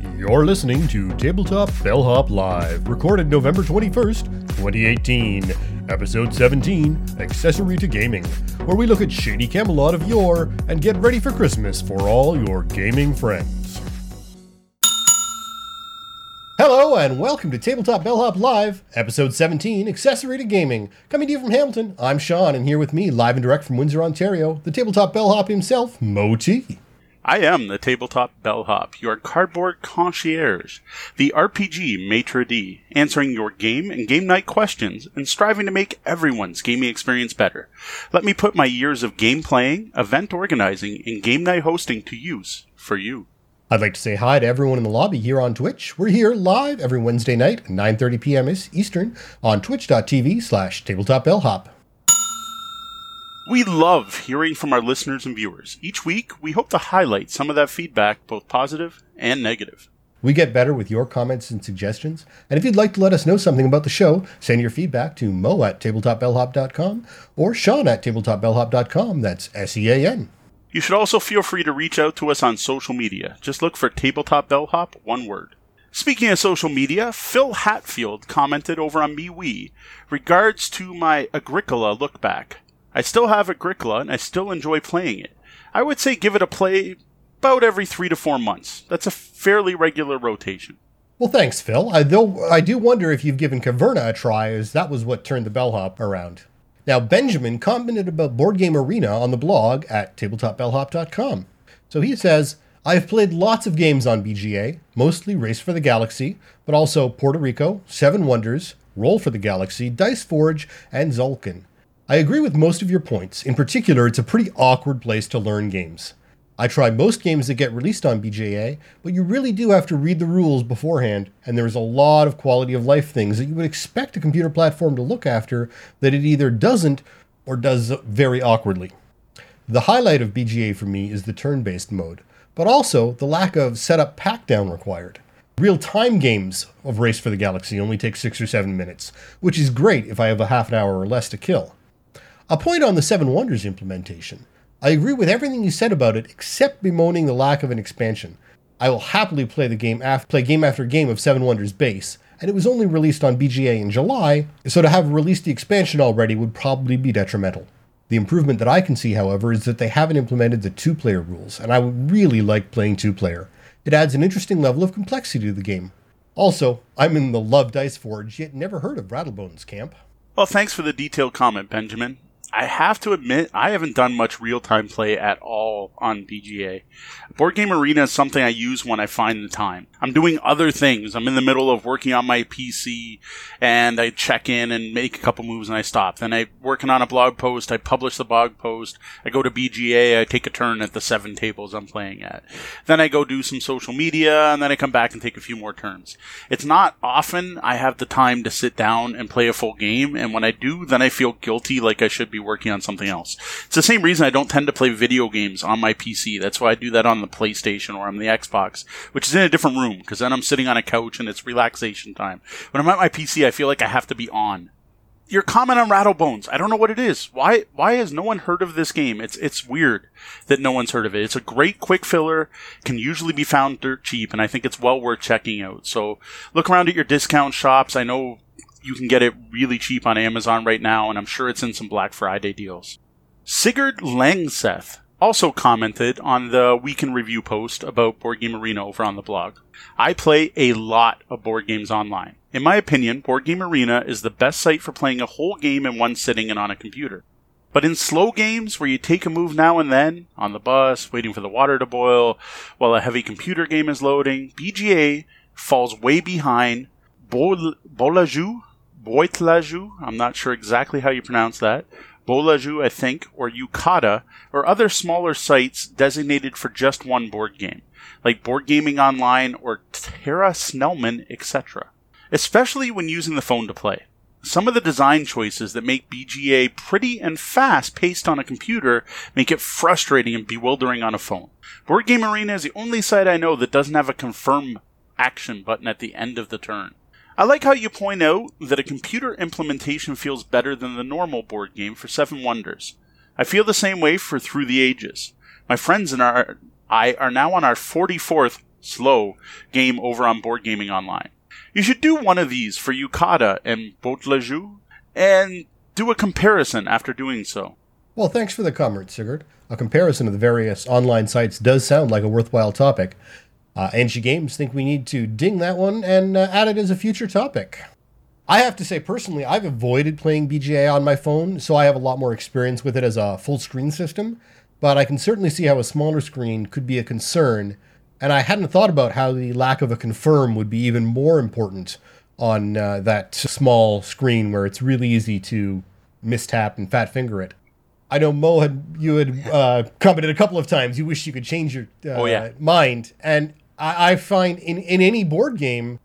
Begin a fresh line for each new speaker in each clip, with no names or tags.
You're listening to Tabletop Bellhop Live, recorded November 21st, 2018, episode 17, Accessory to Gaming, where we look at shady Camelot of yore and get ready for Christmas for all your gaming friends. Hello and welcome to Tabletop Bellhop Live, episode 17, Accessory to Gaming. Coming to you from Hamilton, I'm Sean, and here with me, live and direct from Windsor, Ontario, the Tabletop Bellhop himself, Mo T.
I am the tabletop bellhop, your cardboard concierge, the RPG maitre d', answering your game and game night questions and striving to make everyone's gaming experience better. Let me put my years of game playing, event organizing, and game night hosting to use for you.
I'd like to say hi to everyone in the lobby here on Twitch. We're here live every Wednesday night at 9.30 p.m. Eastern on twitch.tv slash tabletopbellhop.
We love hearing from our listeners and viewers. Each week, we hope to highlight some of that feedback, both positive and negative.
We get better with your comments and suggestions. And if you'd like to let us know something about the show, send your feedback to mo at tabletopbellhop.com or sean at tabletopbellhop.com. That's S E A N.
You should also feel free to reach out to us on social media. Just look for Tabletop Bellhop, one word. Speaking of social media, Phil Hatfield commented over on MeWe regards to my Agricola look back. I still have Agricola and I still enjoy playing it. I would say give it a play about every three to four months. That's a fairly regular rotation.
Well, thanks, Phil. I, though I do wonder if you've given Caverna a try, as that was what turned the bellhop around. Now, Benjamin commented about Board Game Arena on the blog at tabletopbellhop.com. So he says, I've played lots of games on BGA, mostly Race for the Galaxy, but also Puerto Rico, Seven Wonders, Roll for the Galaxy, Dice Forge, and Tzolk'in. I agree with most of your points. In particular, it's a pretty awkward place to learn games. I try most games that get released on BGA, but you really do have to read the rules beforehand, and there's a lot of quality of life things that you would expect a computer platform to look after that it either doesn't or does very awkwardly. The highlight of BGA for me is the turn based mode, but also the lack of setup pack down required. Real time games of Race for the Galaxy only take six or seven minutes, which is great if I have a half an hour or less to kill. A point on the Seven Wonders implementation. I agree with everything you said about it, except bemoaning the lack of an expansion. I will happily play the game after, play game after game of Seven Wonders base, and it was only released on BGA in July, so to have released the expansion already would probably be detrimental. The improvement that I can see, however, is that they haven't implemented the two player rules, and I would really like playing two player. It adds an interesting level of complexity to the game. Also, I'm in the Love Dice Forge, yet never heard of Rattlebones camp.
Well, thanks for the detailed comment, Benjamin. I have to admit, I haven't done much real time play at all on BGA. Board Game Arena is something I use when I find the time. I'm doing other things. I'm in the middle of working on my PC and I check in and make a couple moves and I stop. Then I'm working on a blog post. I publish the blog post. I go to BGA. I take a turn at the seven tables I'm playing at. Then I go do some social media and then I come back and take a few more turns. It's not often I have the time to sit down and play a full game. And when I do, then I feel guilty like I should be working on something else. It's the same reason I don't tend to play video games on my PC. That's why I do that on the PlayStation or on the Xbox, which is in a different room because then I'm sitting on a couch and it's relaxation time. When I'm at my PC, I feel like I have to be on. Your comment on Rattlebones, I don't know what it is. Why why has no one heard of this game? It's it's weird that no one's heard of it. It's a great quick filler, can usually be found dirt cheap, and I think it's well worth checking out. So look around at your discount shops. I know you can get it really cheap on Amazon right now, and I'm sure it's in some Black Friday deals. Sigurd Langseth also commented on the week in review post about Board Game Arena over on the blog. I play a lot of board games online. In my opinion, Board Game Arena is the best site for playing a whole game in one sitting and on a computer. But in slow games where you take a move now and then, on the bus, waiting for the water to boil, while a heavy computer game is loading, BGA falls way behind Bol- Bolaju, Boitlaju, I'm not sure exactly how you pronounce that, Bolaju, I think, or Yucata, or other smaller sites designated for just one board game, like Board Gaming Online or Terra Snellman, etc. Especially when using the phone to play. Some of the design choices that make BGA pretty and fast paced on a computer make it frustrating and bewildering on a phone. Board Game Arena is the only site I know that doesn't have a confirm action button at the end of the turn. I like how you point out that a computer implementation feels better than the normal board game for Seven Wonders. I feel the same way for Through the Ages. My friends and our, I are now on our 44th slow game over on Board Gaming Online. You should do one of these for Yucata and Bout-le-Jeu and do a comparison after doing so.
Well, thanks for the comment, Sigurd. A comparison of the various online sites does sound like a worthwhile topic. Uh, Angie Games think we need to ding that one and uh, add it as a future topic. I have to say, personally, I've avoided playing BGA on my phone, so I have a lot more experience with it as a full screen system. But I can certainly see how a smaller screen could be a concern, and I hadn't thought about how the lack of a confirm would be even more important on uh, that small screen where it's really easy to mistap and fat finger it. I know Mo had you had uh, commented a couple of times. You wish you could change your uh,
Oh, yeah.
mind, and I, I find in in any board game,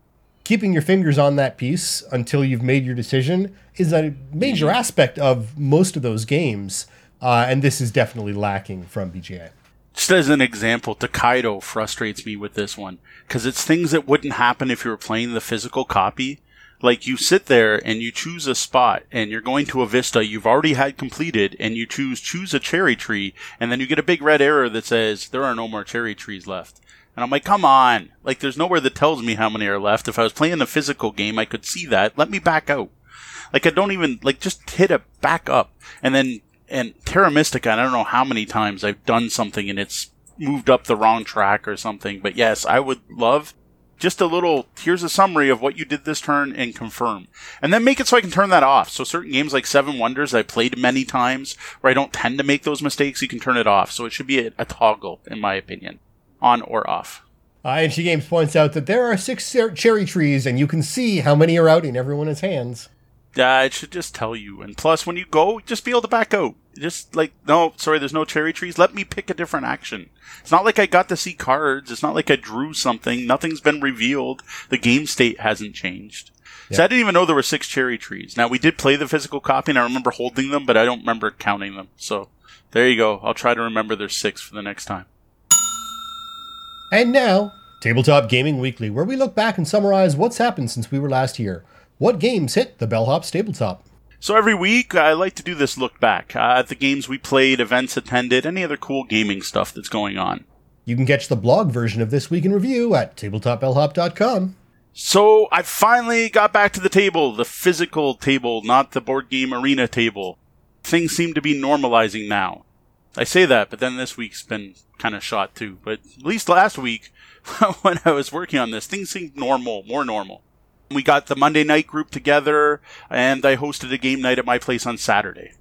keeping your fingers on that piece until you've made your decision is a major aspect of most of those games, uh, and this is definitely lacking from BGA.
Just as an example, Tokaido frustrates me with this one because it's things that wouldn't happen if you were playing the physical copy. Like you sit there and you choose a spot and you're going to a vista you've already had completed and you choose choose a cherry tree and then you get a big red arrow that says there are no more cherry trees left. And I'm like, come on. Like there's nowhere that tells me how many are left. If I was playing the physical game, I could see that. Let me back out. Like I don't even like just hit a back up and then and Terra Mystica, I don't know how many times I've done something and it's moved up the wrong track or something. But yes, I would love just a little here's a summary of what you did this turn and confirm. And then make it so I can turn that off. So certain games like Seven Wonders I played many times where I don't tend to make those mistakes, you can turn it off. So it should be a, a toggle, in my opinion. On or off.
Uh, and she Games points out that there are six cer- cherry trees, and you can see how many are out in everyone's hands.
Yeah, it should just tell you. And plus, when you go, just be able to back out. Just like, no, sorry, there's no cherry trees. Let me pick a different action. It's not like I got to see cards. It's not like I drew something. Nothing's been revealed. The game state hasn't changed. So I didn't even know there were six cherry trees. Now, we did play the physical copy, and I remember holding them, but I don't remember counting them. So there you go. I'll try to remember there's six for the next time.
And now, Tabletop Gaming Weekly, where we look back and summarize what's happened since we were last here. What games hit the Bellhop's tabletop?
So every week, I like to do this look back uh, at the games we played, events attended, any other cool gaming stuff that's going on.
You can catch the blog version of this week in review at tabletopbellhop.com.
So I finally got back to the table, the physical table, not the board game arena table. Things seem to be normalizing now. I say that, but then this week's been kind of shot too. But at least last week, when I was working on this, things seemed normal, more normal. We got the Monday night group together, and I hosted a game night at my place on Saturday.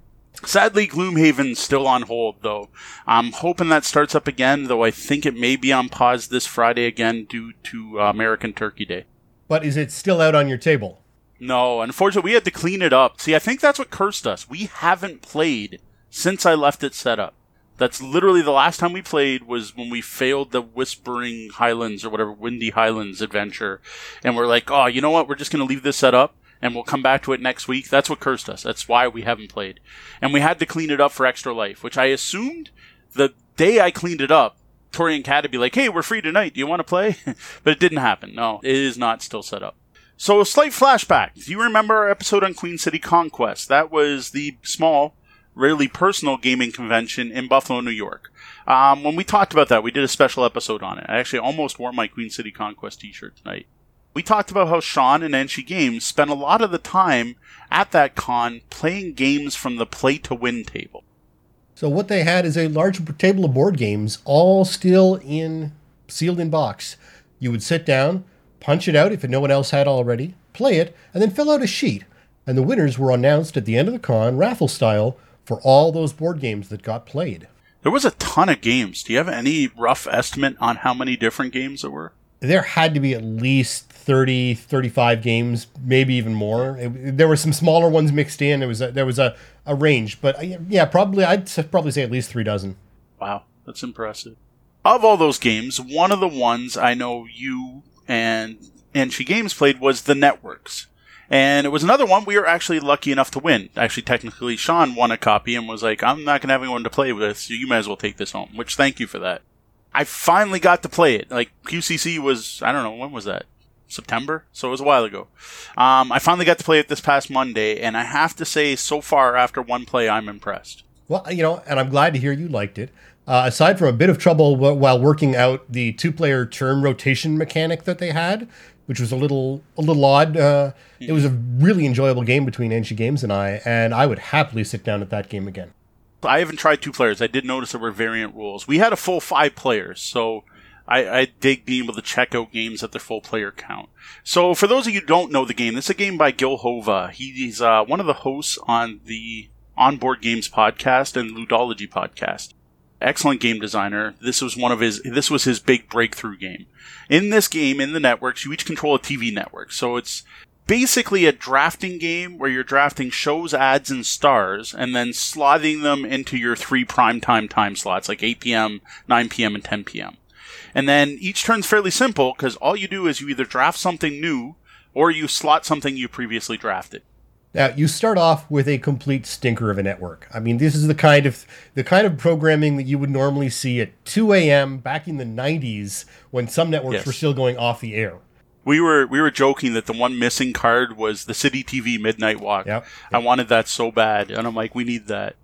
Sadly, Gloomhaven's still on hold, though. I'm hoping that starts up again, though I think it may be on pause this Friday again due to uh, American Turkey Day.
But is it still out on your table?
No, unfortunately, we had to clean it up. See, I think that's what cursed us. We haven't played since I left it set up. That's literally the last time we played was when we failed the Whispering Highlands or whatever, Windy Highlands adventure. And we're like, oh, you know what? We're just going to leave this set up and we'll come back to it next week. That's what cursed us. That's why we haven't played. And we had to clean it up for Extra Life, which I assumed the day I cleaned it up, Tori and Kat would be like, hey, we're free tonight. Do you want to play? but it didn't happen. No, it is not still set up. So, a slight flashback. Do you remember our episode on Queen City Conquest? That was the small, really personal gaming convention in Buffalo, New York. Um, when we talked about that, we did a special episode on it. I actually almost wore my Queen City Conquest t shirt tonight. We talked about how Sean and Enchi Games spent a lot of the time at that con playing games from the play to win table.
So what they had is a large table of board games, all still in sealed in box. You would sit down, punch it out if no one else had already, play it, and then fill out a sheet. And the winners were announced at the end of the con, raffle style, for all those board games that got played.
There was a ton of games. Do you have any rough estimate on how many different games there were?
There had to be at least 30, 35 games, maybe even more. It- there were some smaller ones mixed in. There was a, there was a, a range, but uh, yeah, probably I'd probably say at least three dozen.
Wow, that's impressive. Of all those games, one of the ones I know you and and She Games played was the Networks. And it was another one we were actually lucky enough to win. Actually, technically, Sean won a copy and was like, I'm not going to have anyone to play with, so you might as well take this home, which thank you for that. I finally got to play it. Like, QCC was, I don't know, when was that? September? So it was a while ago. Um, I finally got to play it this past Monday, and I have to say, so far, after one play, I'm impressed.
Well, you know, and I'm glad to hear you liked it. Uh, aside from a bit of trouble wh- while working out the two-player turn rotation mechanic that they had, which was a little a little odd. Uh, it was a really enjoyable game between NG Games and I, and I would happily sit down at that game again.
I haven't tried two players. I did notice there were variant rules. We had a full five players, so I, I dig being able to check out games at their full player count. So for those of you who don't know the game, this is a game by Gil Hova. He's uh, one of the hosts on the Onboard Games podcast and Ludology podcast. Excellent game designer. This was one of his. This was his big breakthrough game. In this game, in the networks, you each control a TV network. So it's basically a drafting game where you're drafting shows, ads, and stars, and then slotting them into your three primetime time slots, like 8 p.m., 9 p.m., and 10 p.m. And then each turn's fairly simple because all you do is you either draft something new or you slot something you previously drafted.
Now you start off with a complete stinker of a network. I mean, this is the kind of the kind of programming that you would normally see at 2 a.m. back in the 90s when some networks
Yes.
were still going off the air.
We were we were joking that the one missing card was the City TV Midnight Walk.
Yep.
I wanted that so bad, and I'm like, we need that.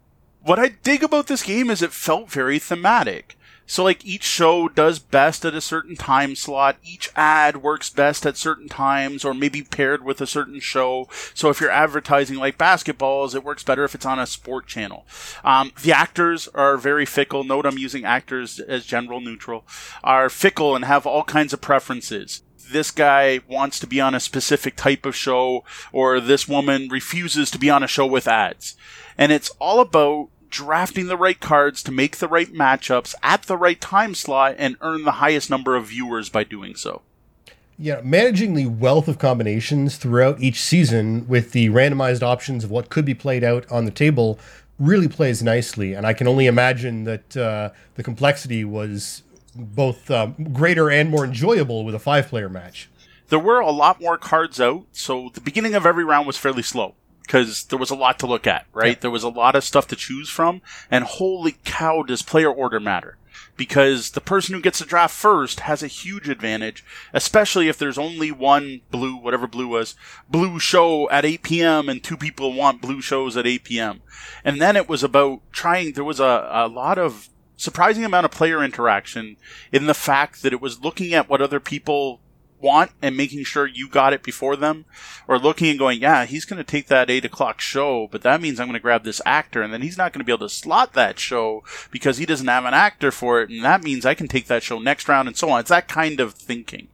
What I dig about this game is it felt very thematic. So like each show does best at a certain time slot. Each ad works best at certain times, or maybe paired with a certain show. So if you're advertising like basketballs, it works better if it's on a sport channel. Um, the actors are very fickle. Note I'm using actors as general neutral. Are fickle and have all kinds of preferences this guy wants to be on a specific type of show or this woman refuses to be on a show with ads. And it's all about drafting the right cards to make the right matchups at the right time slot and earn the highest number of viewers by doing so.
Yeah, managing the wealth of combinations throughout each season with the randomized options of what could be played out on the table really plays nicely. And I can only imagine that uh, the complexity was both um, greater and more enjoyable with a five player match.
There were a lot more cards out, so the beginning of every round was fairly slow because there was a lot to look at, right?
Yeah.
There was a lot of stuff to choose from, and holy cow, does player order matter? Because the person who gets to draft first has a huge advantage, especially if there's only one blue, whatever blue was, blue show at 8 p.m. and two people want blue shows at 8 p.m. And then it was about trying, there was a, a lot of surprising amount of player interaction in the fact that it was looking at what other people want and making sure you got it before them, or looking and going, yeah, he's going to take that eight o'clock show, but that means I'm going to grab this actor, and then he's not going to be able to slot that show because he doesn't have an actor for it, and that means I can take that show next round, and so on. It's that kind of thinking.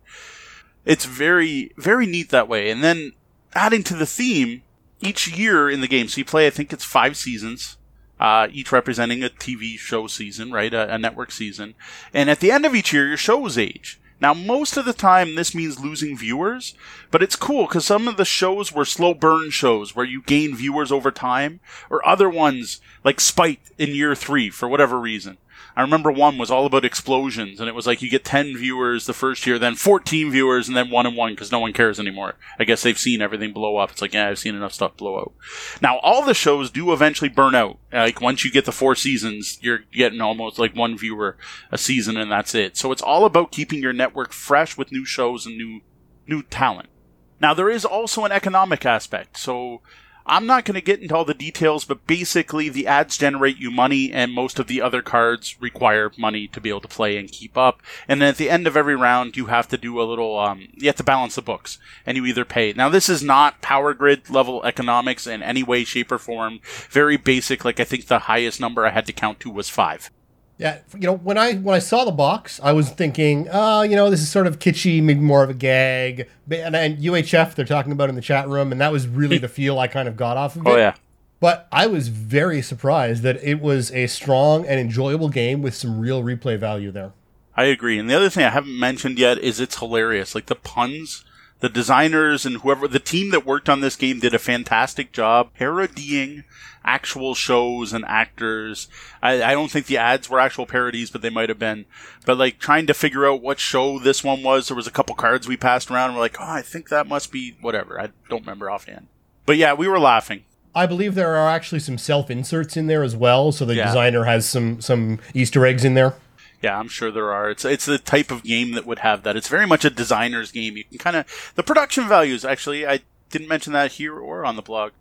It's very, very neat that way. And then adding to the theme, each year in the game, so you play, I think it's five seasons. Uh, each representing a TV show season, right? A, a network season. And at the end of each year, your shows age. Now, most of the time, this means losing viewers, but it's cool because some of the shows were slow burn shows where you gain viewers over time, or other ones like Spite in year three for whatever reason. I remember one was all about explosions, and it was like you get 10 viewers the first year, then 14 viewers, and then one and one because no one cares anymore. I guess they've seen everything blow up. It's like, yeah, I've seen enough stuff blow out. Now, all the shows do eventually burn out. Like, once you get the four seasons, you're getting almost like one viewer a season, and that's it. So it's all about keeping your network fresh with new shows and new, new talent. Now, there is also an economic aspect. So, I'm not going to get into all the details, but basically, the ads generate you money, and most of the other cards require money to be able to play and keep up. And then at the end of every round, you have to do a little, um, you have to balance the books, and you either pay. Now, this is not power grid level economics in any way, shape, or form. Very basic, like I think the highest number I had to count to was five.
Yeah, you know, when I when I saw the box, I was thinking, oh, you know, this is sort of kitschy, maybe more of a gag. And, and UHF, they're talking about in the chat room, and that was really the feel I kind of got off of oh, it.
Oh, yeah.
But I was very surprised that it was a strong and enjoyable game with some real replay value there.
I agree. And the other thing I haven't mentioned yet is it's hilarious. Like the puns, the designers and whoever, the team that worked on this game did a fantastic job parodying actual shows and actors. I, I don't think the ads were actual parodies, but they might have been. But like trying to figure out what show this one was, there was a couple cards we passed around. And we're like, oh, I think that must be whatever. I don't remember offhand. But yeah, we were laughing.
I believe there are actually some self inserts in there as well, so the
Yeah.
designer has some some Easter eggs in there.
Yeah, I'm sure there are. It's it's the type of game that would have that. It's very much a designer's game. You can kind of the production values. Actually, I didn't mention that here or on the blog.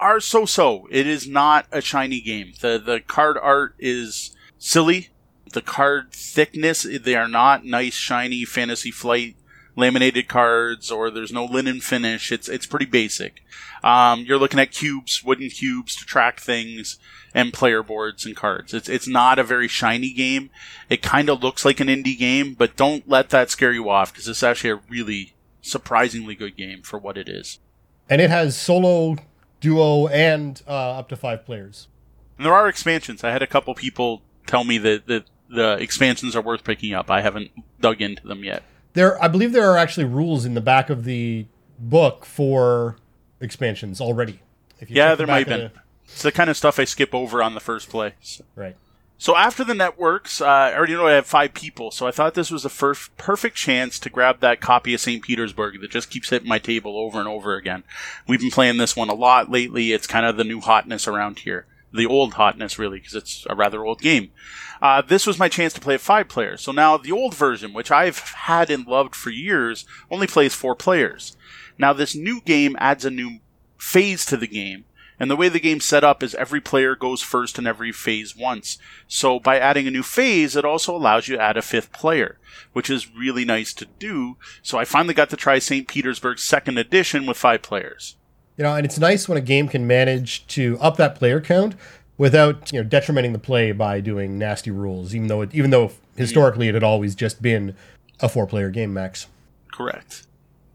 Are so so. It is not a shiny game. The the card art is silly. the card thickness, they are not nice, shiny Fantasy Flight laminated cards or there's no linen finish. It's it's pretty basic. Um, you're looking at cubes, wooden cubes to track things, and player boards and cards. It's it's not a very shiny game. It kind of looks like an indie game, but don't let that scare you off because it's actually a really surprisingly good game for what it is.
And it has solo, duo, and uh, up to five players.
And there are expansions. I had a couple people tell me that, that the expansions are worth picking up. I haven't dug into them yet.
There, I believe there are actually rules in the back of the book for expansions already.
yeah, there might have been. The... It's the kind of stuff I skip over on the first play.
So. Right.
So after the networks, uh, I already know I have five people, so I thought this was the first perfect chance to grab that copy of St. Petersburg that just keeps hitting my table over and over again. We've been playing this one a lot lately. It's kind of the new hotness around here. The old hotness, really, because it's a rather old game. Uh, this was my chance to play five players. So now the old version, which I've had and loved for years, only plays four players. Now this new game adds a new phase to the game and the way the game's set up is every player goes first in every phase once. So by adding a new phase, it also allows you to add a fifth player, which is really nice to do. So I finally got to try St. Petersburg's second edition with five players.
You know, and it's nice when a game can manage to up that player count without, you know, detrimenting the play by doing nasty rules, even though it, even though historically it had always just been a four-player game max.
Correct.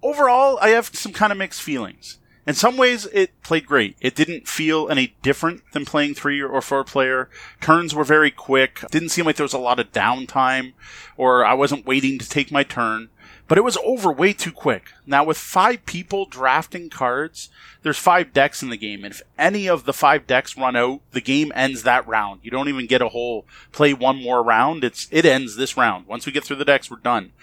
Overall, I have some kind of mixed feelings. In some ways, it played great. It didn't feel any different than playing three or four player. Turns were very quick. Didn't seem like there was a lot of downtime, or I wasn't waiting to take my turn. But it was over way too quick. Now, with five people drafting cards, there's five decks in the game, and if any of the five decks run out, the game ends that round. You don't even get a whole play one more round. It's it ends this round. Once we get through the decks, we're done.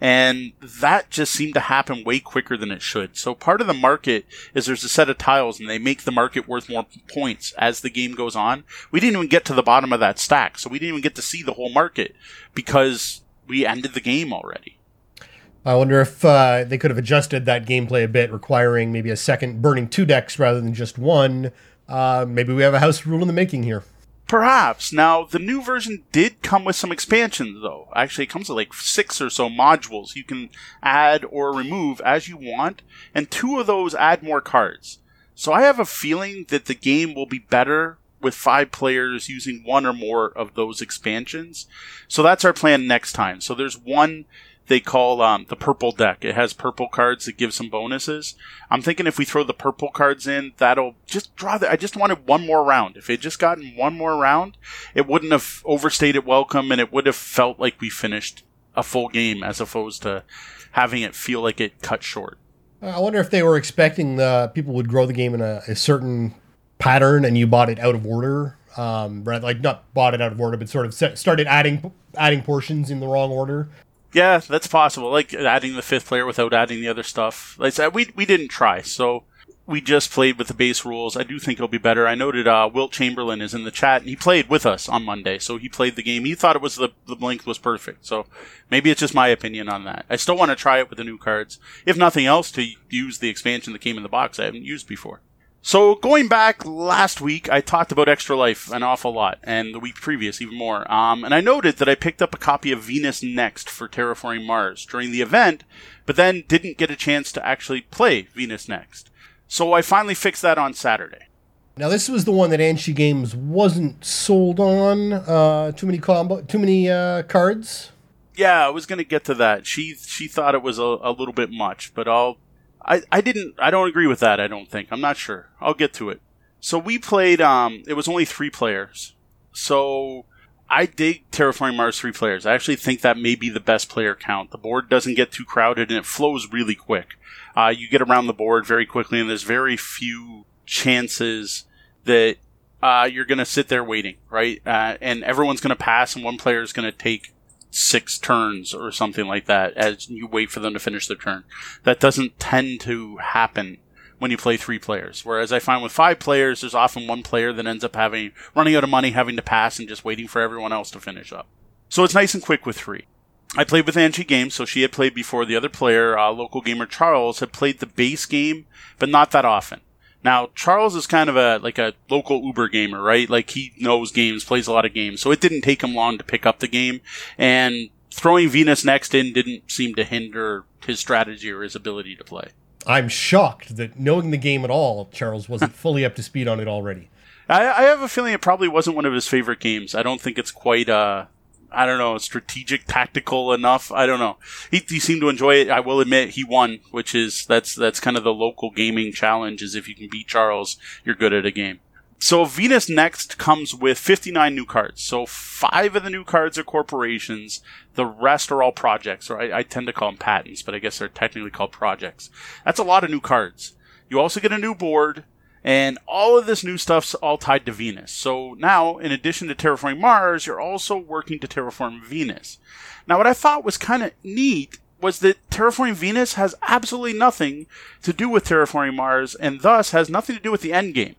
And that just seemed to happen way quicker than it should. So part of the market is there's a set of tiles and they make the market worth more points as the game goes on. We didn't even get to the bottom of that stack, so we didn't even get to see the whole market because we ended the game already.
I wonder if uh, they could have adjusted that gameplay a bit, requiring maybe a second burning two decks rather than just one. Uh, maybe we have a house rule in the making here.
Perhaps. Now, the new version did come with some expansions, though. Actually, it comes with like six or so modules you can add or remove as you want, and two of those add more cards. So I have a feeling that the game will be better with five players using one or more of those expansions. So that's our plan next time. So there's one they call um, the purple deck. It has purple cards that give some bonuses. I'm thinking if we throw the purple cards in, that'll just draw the. I just wanted one more round. If it just gotten one more round, it wouldn't have overstayed welcome, and it would have felt like we finished a full game as opposed to having it feel like it cut short.
I wonder if they were expecting the people would grow the game in a, a certain pattern, and you bought it out of order. Um, right, like not bought it out of order, but sort of started adding adding portions in the wrong order.
Yeah, that's possible. Like adding the fifth player without adding the other stuff. Like we we didn't try, so we just played with the base rules. I do think it'll be better. I noted uh, Wilt Chamberlain is in the chat, and he played with us on Monday, so he played the game. He thought it was the the length was perfect. So maybe it's just my opinion on that. I still want to try it with the new cards, if nothing else, to use the expansion that came in the box I haven't used before. So going back last week, I talked about Extra Life an awful lot, and the week previous even more. Um, and I noted that I picked up a copy of Venus Next for Terraforming Mars during the event, but then didn't get a chance to actually play Venus Next. So I finally fixed that on Saturday.
Now this was the one that Anshi Games wasn't sold on. Uh, too many combo, too many uh, cards.
Yeah, I was going to get to that. She she thought it was a, a little bit much, but I'll I, I didn't I don't agree with that, I don't think. I'm not sure. I'll get to it. So we played um it was only three players. So I dig Terraforming Mars three players. I actually think that may be the best player count. The board doesn't get too crowded and it flows really quick. Uh, you get around the board very quickly, and there's very few chances that uh, you're going to sit there waiting, right? Uh, and everyone's going to pass, and one player is going to take six turns or something like that as you wait for them to finish their turn. That doesn't tend to happen when you play three players. Whereas I find with five players, there's often one player that ends up having running out of money, having to pass, and just waiting for everyone else to finish up. So it's nice and quick with three. I played with Angie Games, so she had played before. The other player, uh, local gamer Charles, had played the base game, but not that often. Now, Charles is kind of a like a local Uber gamer, right? Like he knows games, plays a lot of games, so it didn't take him long to pick up the game. And throwing Venus next in didn't seem to hinder his strategy or his ability to play.
I'm shocked that knowing the game at all, Charles wasn't fully up to speed on it already.
I, I, have a feeling it probably wasn't one of his favorite games. I don't think it's quite uh I don't know, strategic, tactical enough. I don't know. He, he seemed to enjoy it. I will admit he won, which is that's that's kind of the local gaming challenge. Is if you can beat Charles, you're good at a game. So Venus Next comes with 59 new cards. So five of the new cards are corporations. The rest are all projects, or I, I, tend to call them patents, but I guess they're technically called projects. That's a lot of new cards. You also get a new board, and all of this new stuff's all tied to Venus. So now, in addition to terraforming Mars, you're also working to terraform Venus. Now, what I thought was kind of neat was that terraforming Venus has absolutely nothing to do with terraforming Mars, and thus has nothing to do with the end game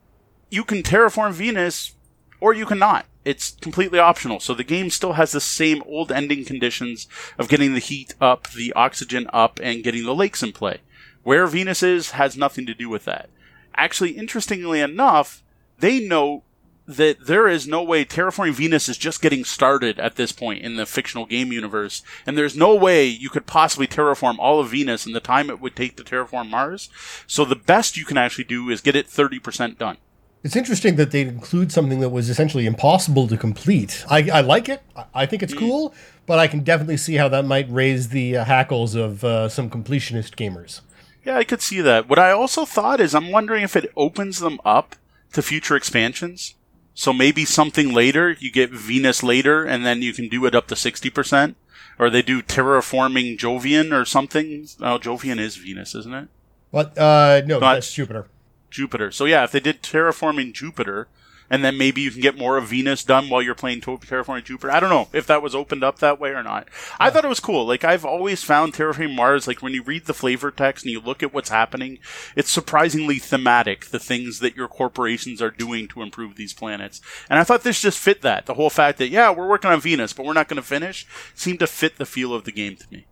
you can terraform Venus or you cannot. It's completely optional. So the game still has the same old ending conditions of getting the heat up, the oxygen up, and getting the lakes in play. Where Venus is has nothing to do with that. Actually, interestingly enough, they note that there is no way terraforming Venus is just getting started at this point in the fictional game universe, and there's no way you could possibly terraform all of Venus in the time it would take to terraform Mars. So the best you can actually do is get it 30% done.
It's interesting that they include something that was essentially impossible to complete. I, I like it. I think it's mm. cool, but I can definitely see how that might raise the uh, hackles of uh, some completionist gamers.
Yeah, I could see that. What I also thought is I'm wondering if it opens them up to future expansions. So maybe something later, you get Venus later, and then you can do it up to 60%. Or they do terraforming Jovian or something. Oh, Jovian is Venus, isn't it?
What? Uh, no, Not, that's Jupiter.
Jupiter. So yeah, if they did terraforming Jupiter, and then maybe you can get more of Venus done while you're playing terraforming Jupiter. I don't know if that was opened up that way or not. Yeah. I thought it was cool. Like I've always found terraforming Mars. Like when you read the flavor text and you look at what's happening, it's surprisingly thematic. The things that your corporations are doing to improve these planets, and I thought this just fit that. The whole fact that yeah, we're working on Venus, but we're not going to finish, seemed to fit the feel of the game to me.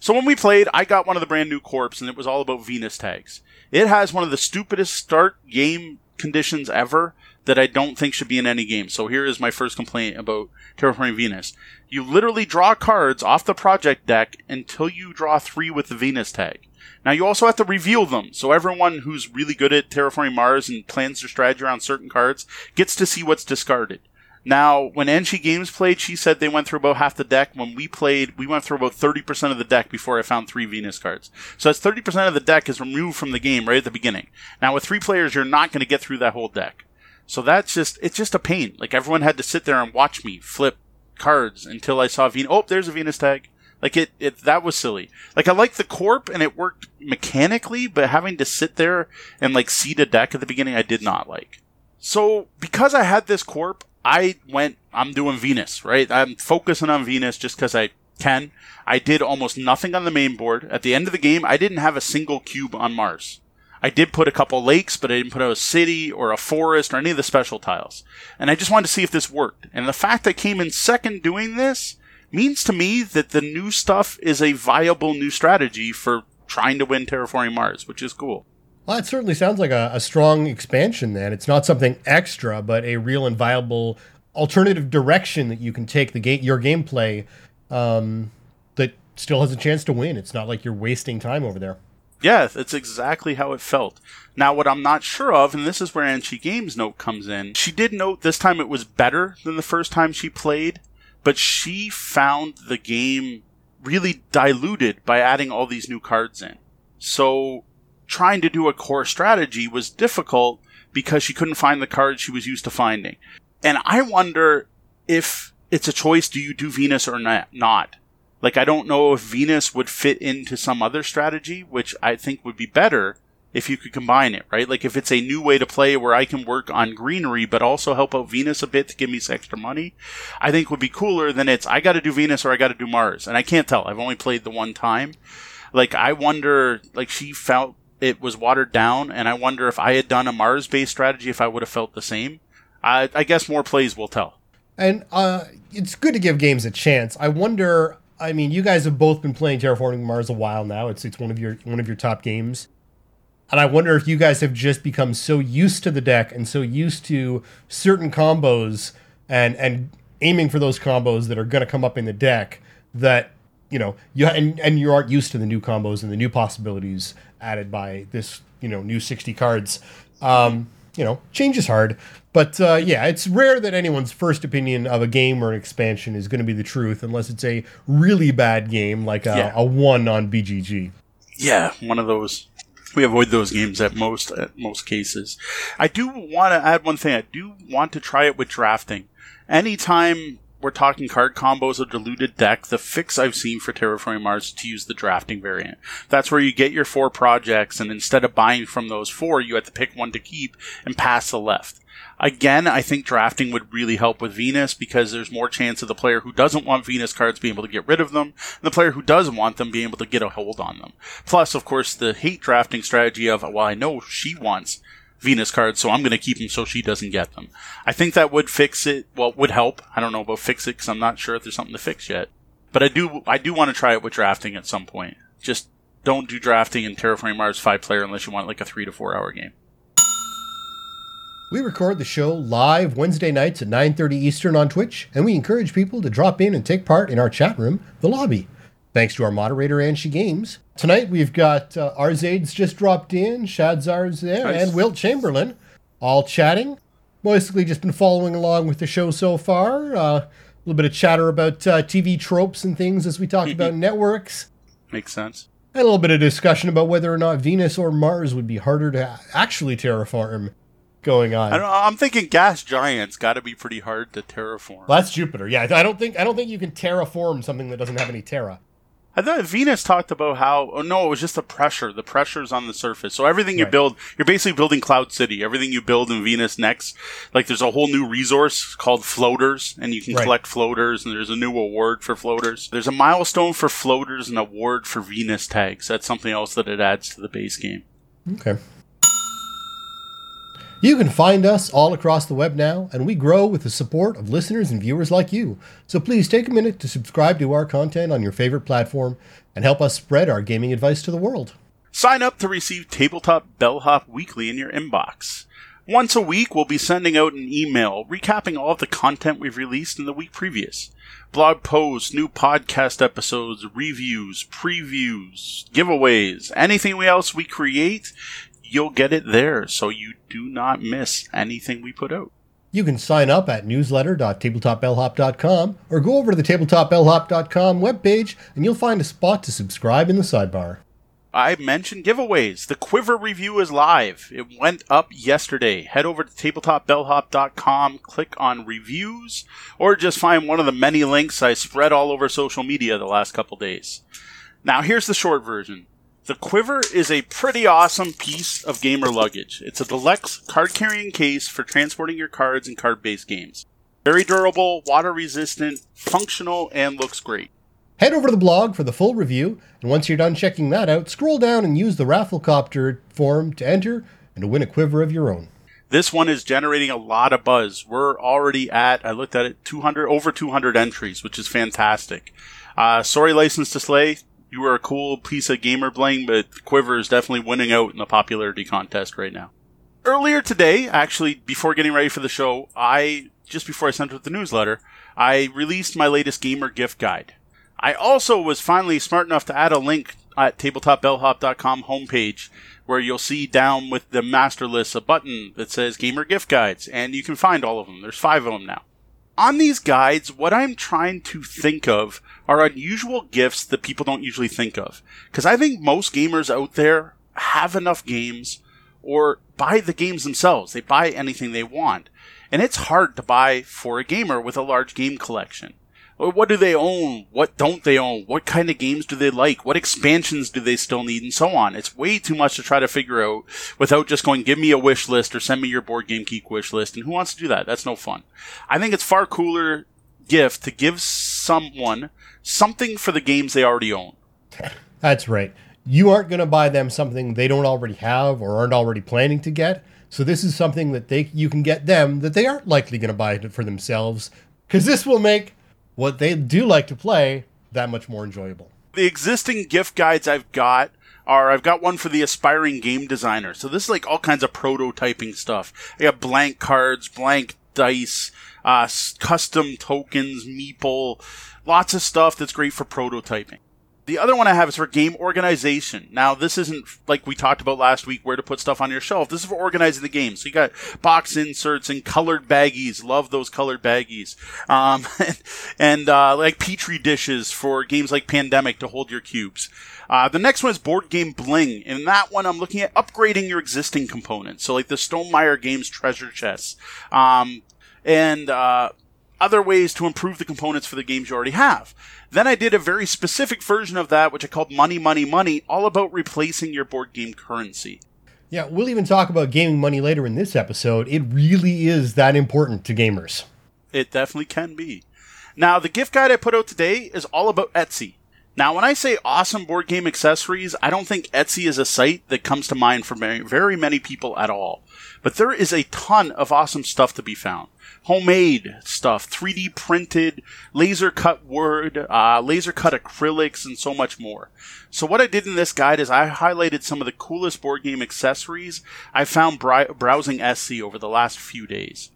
So when we played, I got one of the brand new corps, and it was all about Venus tags. It has one of the stupidest start game conditions ever that I don't think should be in any game. So here is my first complaint about Terraforming Venus. You literally draw cards off the project deck until you draw three with the Venus tag. Now you also have to reveal them, so everyone who's really good at Terraforming Mars and plans their strategy around certain cards gets to see what's discarded. Now, when NG Games played, she said they went through about half the deck. When we played, we went through about 30% of the deck before I found three Venus cards. So that's 30% of the deck is removed from the game right at the beginning. Now, with three players, you're not going to get through that whole deck. So that's just, it's just a pain. Like, everyone had to sit there and watch me flip cards until I saw Venus. Oh, there's a Venus tag. Like, it, it, that was silly. Like, I like the Corp and it worked mechanically, but having to sit there and, like, see the deck at the beginning, I did not like. So, because I had this Corp, I went, I'm doing Venus, right? I'm focusing on Venus just because I can. I did almost nothing on the main board. At the end of the game, I didn't have a single cube on Mars. I did put a couple lakes, but I didn't put a city or a forest or any of the special tiles. And I just wanted to see if this worked. And the fact I came in second doing this means to me that the new stuff is a viable new strategy for trying to win Terraforming Mars, which is cool.
Well, it certainly sounds like a, a, strong expansion then. It's not something extra, but a real and viable alternative direction that you can take the game, your gameplay um, that still has a chance to win. It's not like you're wasting time over there.
Yeah, that's exactly how it felt. Now, what I'm not sure of, and this is where NG Games note comes in, she did note this time it was better than the first time she played, but she found the game really diluted by adding all these new cards in. So trying to do a core strategy was difficult because she couldn't find the cards she was used to finding. And I wonder if it's a choice do you do Venus or not? Like, I don't know if Venus would fit into some other strategy, which I think would be better if you could combine it, right? Like, if it's a new way to play where I can work on greenery, but also help out Venus a bit to give me some extra money, I think would be cooler than it's, I gotta do Venus or I gotta do Mars. And I can't tell. I've only played the one time. Like, I wonder, like, she felt it was watered down, and I wonder if I had done a Mars based strategy, if I would have felt the same. I, I guess more plays will tell.
And uh, it's good to give games a chance. I wonder. I mean, you guys have both been playing Terraforming Mars a while now. It's it's one of your one of your top games. And I wonder if you guys have just become so used to the deck and so used to certain combos and and aiming for those combos that are going to come up in the deck that you know you and and you aren't used to the new combos and the new possibilities added by this you know new 60 cards. Um, you know, change is hard, but uh, yeah, it's rare that anyone's first opinion of a game or an expansion is going to be the truth, unless it's a really bad game like a,
Yeah.
a one on BGG.
Yeah, one of those. We avoid those games at most at most cases. I do want to add one thing. I do want to try it with drafting. Anytime we're talking card combos or diluted deck, the fix I've seen for Terraforming Mars to use the drafting variant. That's where you get your four projects, and instead of buying from those four, you have to pick one to keep and pass the left. Again, I think drafting would really help with Venus because there's more chance of the player who doesn't want Venus cards being able to get rid of them, and the player who does want them being able to get a hold on them. Plus, of course, the hate drafting strategy of, well, I know she wants Venus cards, so I'm going to keep them so she doesn't get them. I think that would fix it. Well, would help. I don't know about fix it because I'm not sure if there's something to fix yet. But I do, I do want to try it with drafting at some point. Just don't do drafting in Terraforming Mars five player unless you want like a three to four hour game.
We record the show live Wednesday nights at 9:30 Eastern on Twitch, and we encourage people to drop in and take part in our chat room, the lobby. Thanks to our moderator Anshi Games. Tonight we've got uh, Arzades just dropped in, Shadzar's there,
Nice.
and Wilt Chamberlain, all chatting. Basically, just been following along with the show so far. Uh, a little bit of chatter about uh, TV tropes and things as we talk about networks.
Makes sense.
And a little bit of discussion about whether or not Venus or Mars would be harder to actually terraform going on.
I don't, I'm thinking gas giants got to be pretty hard to terraform.
Well, that's Jupiter. Yeah, I don't think I don't think you can terraform something that doesn't have any terra.
I thought Venus talked about how. Oh no, it was just the pressure. The pressure's on the surface. So everything you
Right.
build, you're basically building Cloud City. Everything you build in Venus next, like there's a whole new resource called floaters, and you can
Right.
collect floaters. And there's a new award for floaters. There's a milestone for floaters and award for Venus tags. That's something else that it adds to the base game.
Okay. You can find us all across the web now, and we grow with the support of listeners and viewers like you. So please take a minute to subscribe to our content on your favorite platform and help us spread our gaming advice to the world.
Sign up to receive Tabletop Bellhop Weekly in your inbox. Once a week, we'll be sending out an email recapping all of the content we've released in the week previous. Blog posts, new podcast episodes, reviews, previews, giveaways, anything else we create, you'll get it there so you do not miss anything we put out.
You can sign up at newsletter.tabletopbellhop.com or go over to the tabletopbellhop.com webpage and you'll find a spot to subscribe in the sidebar.
I mentioned giveaways. The Quiver review is live. It went up yesterday. Head over to tabletopbellhop.com, click on reviews, or just find one of the many links I spread all over social media the last couple days. Now, here's the short version. The Quiver is a pretty awesome piece of gamer luggage. It's a deluxe card carrying case for transporting your cards in card based games. Very durable, water resistant, functional, and looks great.
Head over to the blog for the full review, and once you're done checking that out, scroll down and use the Rafflecopter form to enter and to win a quiver of your own.
This one is generating a lot of buzz. We're already at, I looked at it, 200, over 200 entries, which is fantastic. Uh, sorry, License to Slay. You were a cool piece of gamer bling, but Quiver is definitely winning out in the popularity contest right now. Earlier today, actually, before getting ready for the show, I, just before I sent out the newsletter, I released my latest gamer gift guide. I also was finally smart enough to add a link at tabletopbellhop.com homepage where you'll see down with the master list a button that says gamer gift guides and you can find all of them. There's five of them now. On these guides, what I'm trying to think of are unusual gifts that people don't usually think of. Because I think most gamers out there have enough games or buy the games themselves. They buy anything they want. And it's hard to buy for a gamer with a large game collection. What do they own? What don't they own? What kind of games do they like? What expansions do they still need? And so on. It's way too much to try to figure out without just going, give me a wish list or send me your board game geek wish list. And who wants to do that? That's no fun. I think it's far cooler gift to give someone something for the games they already own.
That's right. You aren't going to buy them something they don't already have or aren't already planning to get. So this is something that they you can get them that they aren't likely going to buy for themselves because this will make what they do like to play that much more enjoyable.
the existing gift guides I've got, are I've got one for the aspiring game designer. So this is like all kinds of prototyping stuff. I got blank cards, blank dice, uh, custom tokens, meeple, lots of stuff that's great for prototyping. The other one I have is for game organization. Now, this isn't like we talked about last week where to put stuff on your shelf. This is for organizing the game. So you got box inserts and colored baggies. Love those colored baggies. Um, and, and uh, like petri dishes for games like Pandemic to hold your cubes. Uh, the next one is Board Game Bling. In that one, I'm looking at upgrading your existing components. So like the Stonemaier Games treasure chests. Um, and uh, other ways to improve the components for the games you already have. Then I did a very specific version of that, which I called Money, Money, Money, all about replacing your board game currency.
Yeah, we'll even talk about gaming money later in this episode. It really is that important to gamers.
It definitely can be. Now, the gift guide I put out today is all about Etsy. Now, when I say awesome board game accessories, I don't think Etsy is a site that comes to mind for very, many people at all. But there is a ton of awesome stuff to be found homemade stuff, 3D printed, laser cut wood, uh, laser cut acrylics, and so much more. So what I did in this guide is I highlighted some of the coolest board game accessories I found browsing Etsy over the last few days.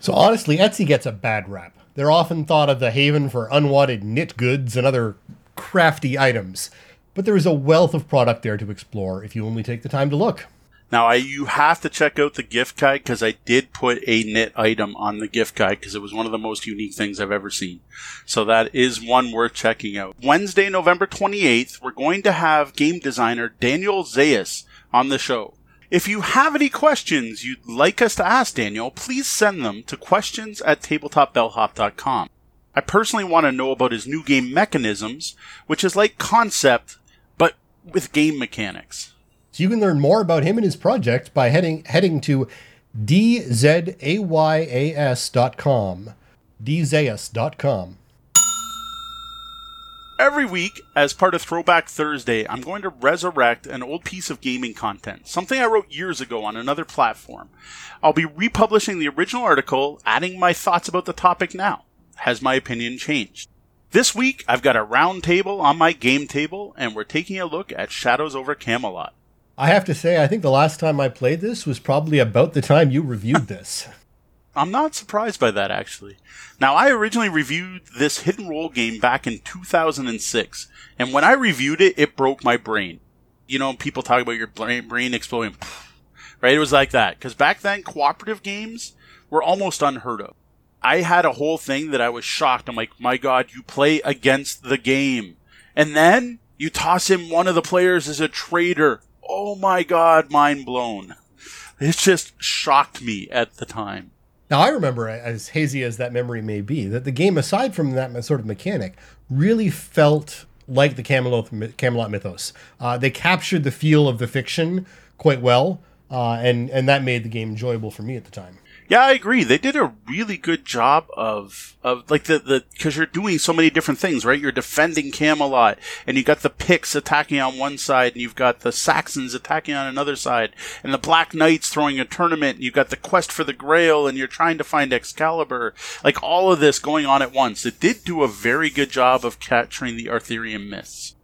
So honestly, Etsy gets a bad rap. They're often thought of the haven for unwanted knit goods and other crafty items. But there is a wealth of product there to explore if you only take the time to look.
Now, I, you have to check out the gift guide because I did put a knit item on the gift guide because it was one of the most unique things I've ever seen. So that is one worth checking out. Wednesday, November 28th, we're going to have game designer Daniel Zayas on the show. If you have any questions you'd like us to ask Daniel, please send them to questions at tabletopbellhop.com. I personally want to know about his new game mechanisms, which is like concept, but with game mechanics.
So you can learn more about him and his project by heading heading to dzayas.com. dzayas.com.
Every week, as part of Throwback Thursday, I'm going to resurrect an old piece of gaming content, something I wrote years ago on another platform. I'll be republishing the original article, adding my thoughts about the topic now. Has my opinion changed? This week, I've got a round table on my game table, and we're taking a look at Shadows over Camelot.
I have to say, I think the last time I played this was probably about the time you reviewed this.
I'm not surprised by that, actually. Now, I originally reviewed this hidden role game back in 2006, and when I reviewed it, it broke my brain. You know, people talk about your brain, brain exploding, right? It was like that. Because back then, cooperative games were almost unheard of. I had a whole thing that I was shocked. I'm like, my God, you play against the game. And then you toss in one of the players as a traitor oh my god, mind blown. It just shocked me at the time.
Now, I remember, as hazy as that memory may be, that the game, aside from that sort of mechanic, really felt like the Camelot, Camelot mythos. Uh, they captured the feel of the fiction quite well, uh, and, and that made the game enjoyable for me at the time.
Yeah, I agree. They did a really good job of of like the the because you're doing so many different things, right? You're defending Camelot, and you got the Picts attacking on one side, and you've got the Saxons attacking on another side, and the Black Knights throwing a tournament. And you've got the quest for the Grail, and you're trying to find Excalibur. Like all of this going on at once. It did do a very good job of capturing the Arthurian myths.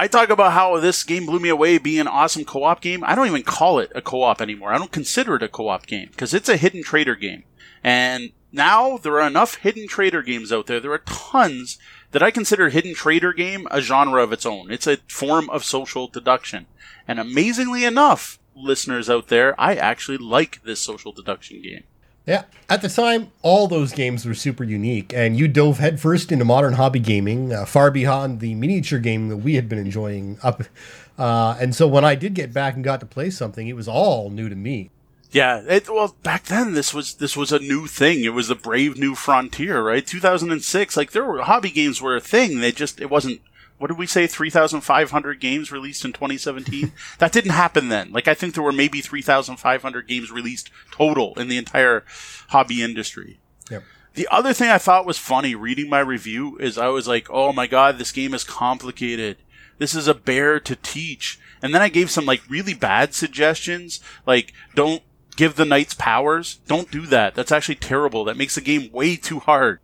I talk about how this game blew me away being an awesome co-op game. I don't even call it a co-op anymore. I don't consider it a co-op game because it's a hidden traitor game. And now there are enough hidden traitor games out there. There are tons that I consider hidden traitor game a genre of its own. It's a form of social deduction. And amazingly enough, listeners out there, I actually like this social deduction game.
Yeah, at the time, all those games were super unique, and you dove headfirst into modern hobby gaming, uh, far beyond the miniature game that we had been enjoying up. Uh, and so when I did get back and got to play something, it was all new to me.
Yeah, it, well, back then this was this was a new thing. It was the brave new frontier, right? 2006, like there were hobby games were a thing. They just it wasn't what did we say 3500 games released in 2017 that didn't happen then. Like i think there were maybe 3500 games released total in the entire hobby industry.
Yep.
the other thing i thought was funny reading my review is i was like oh my god this game is complicated. This is a bear to teach. And then i gave some like really bad suggestions like don't give the knights powers. Don't do that. That's actually terrible. That makes the game way too hard.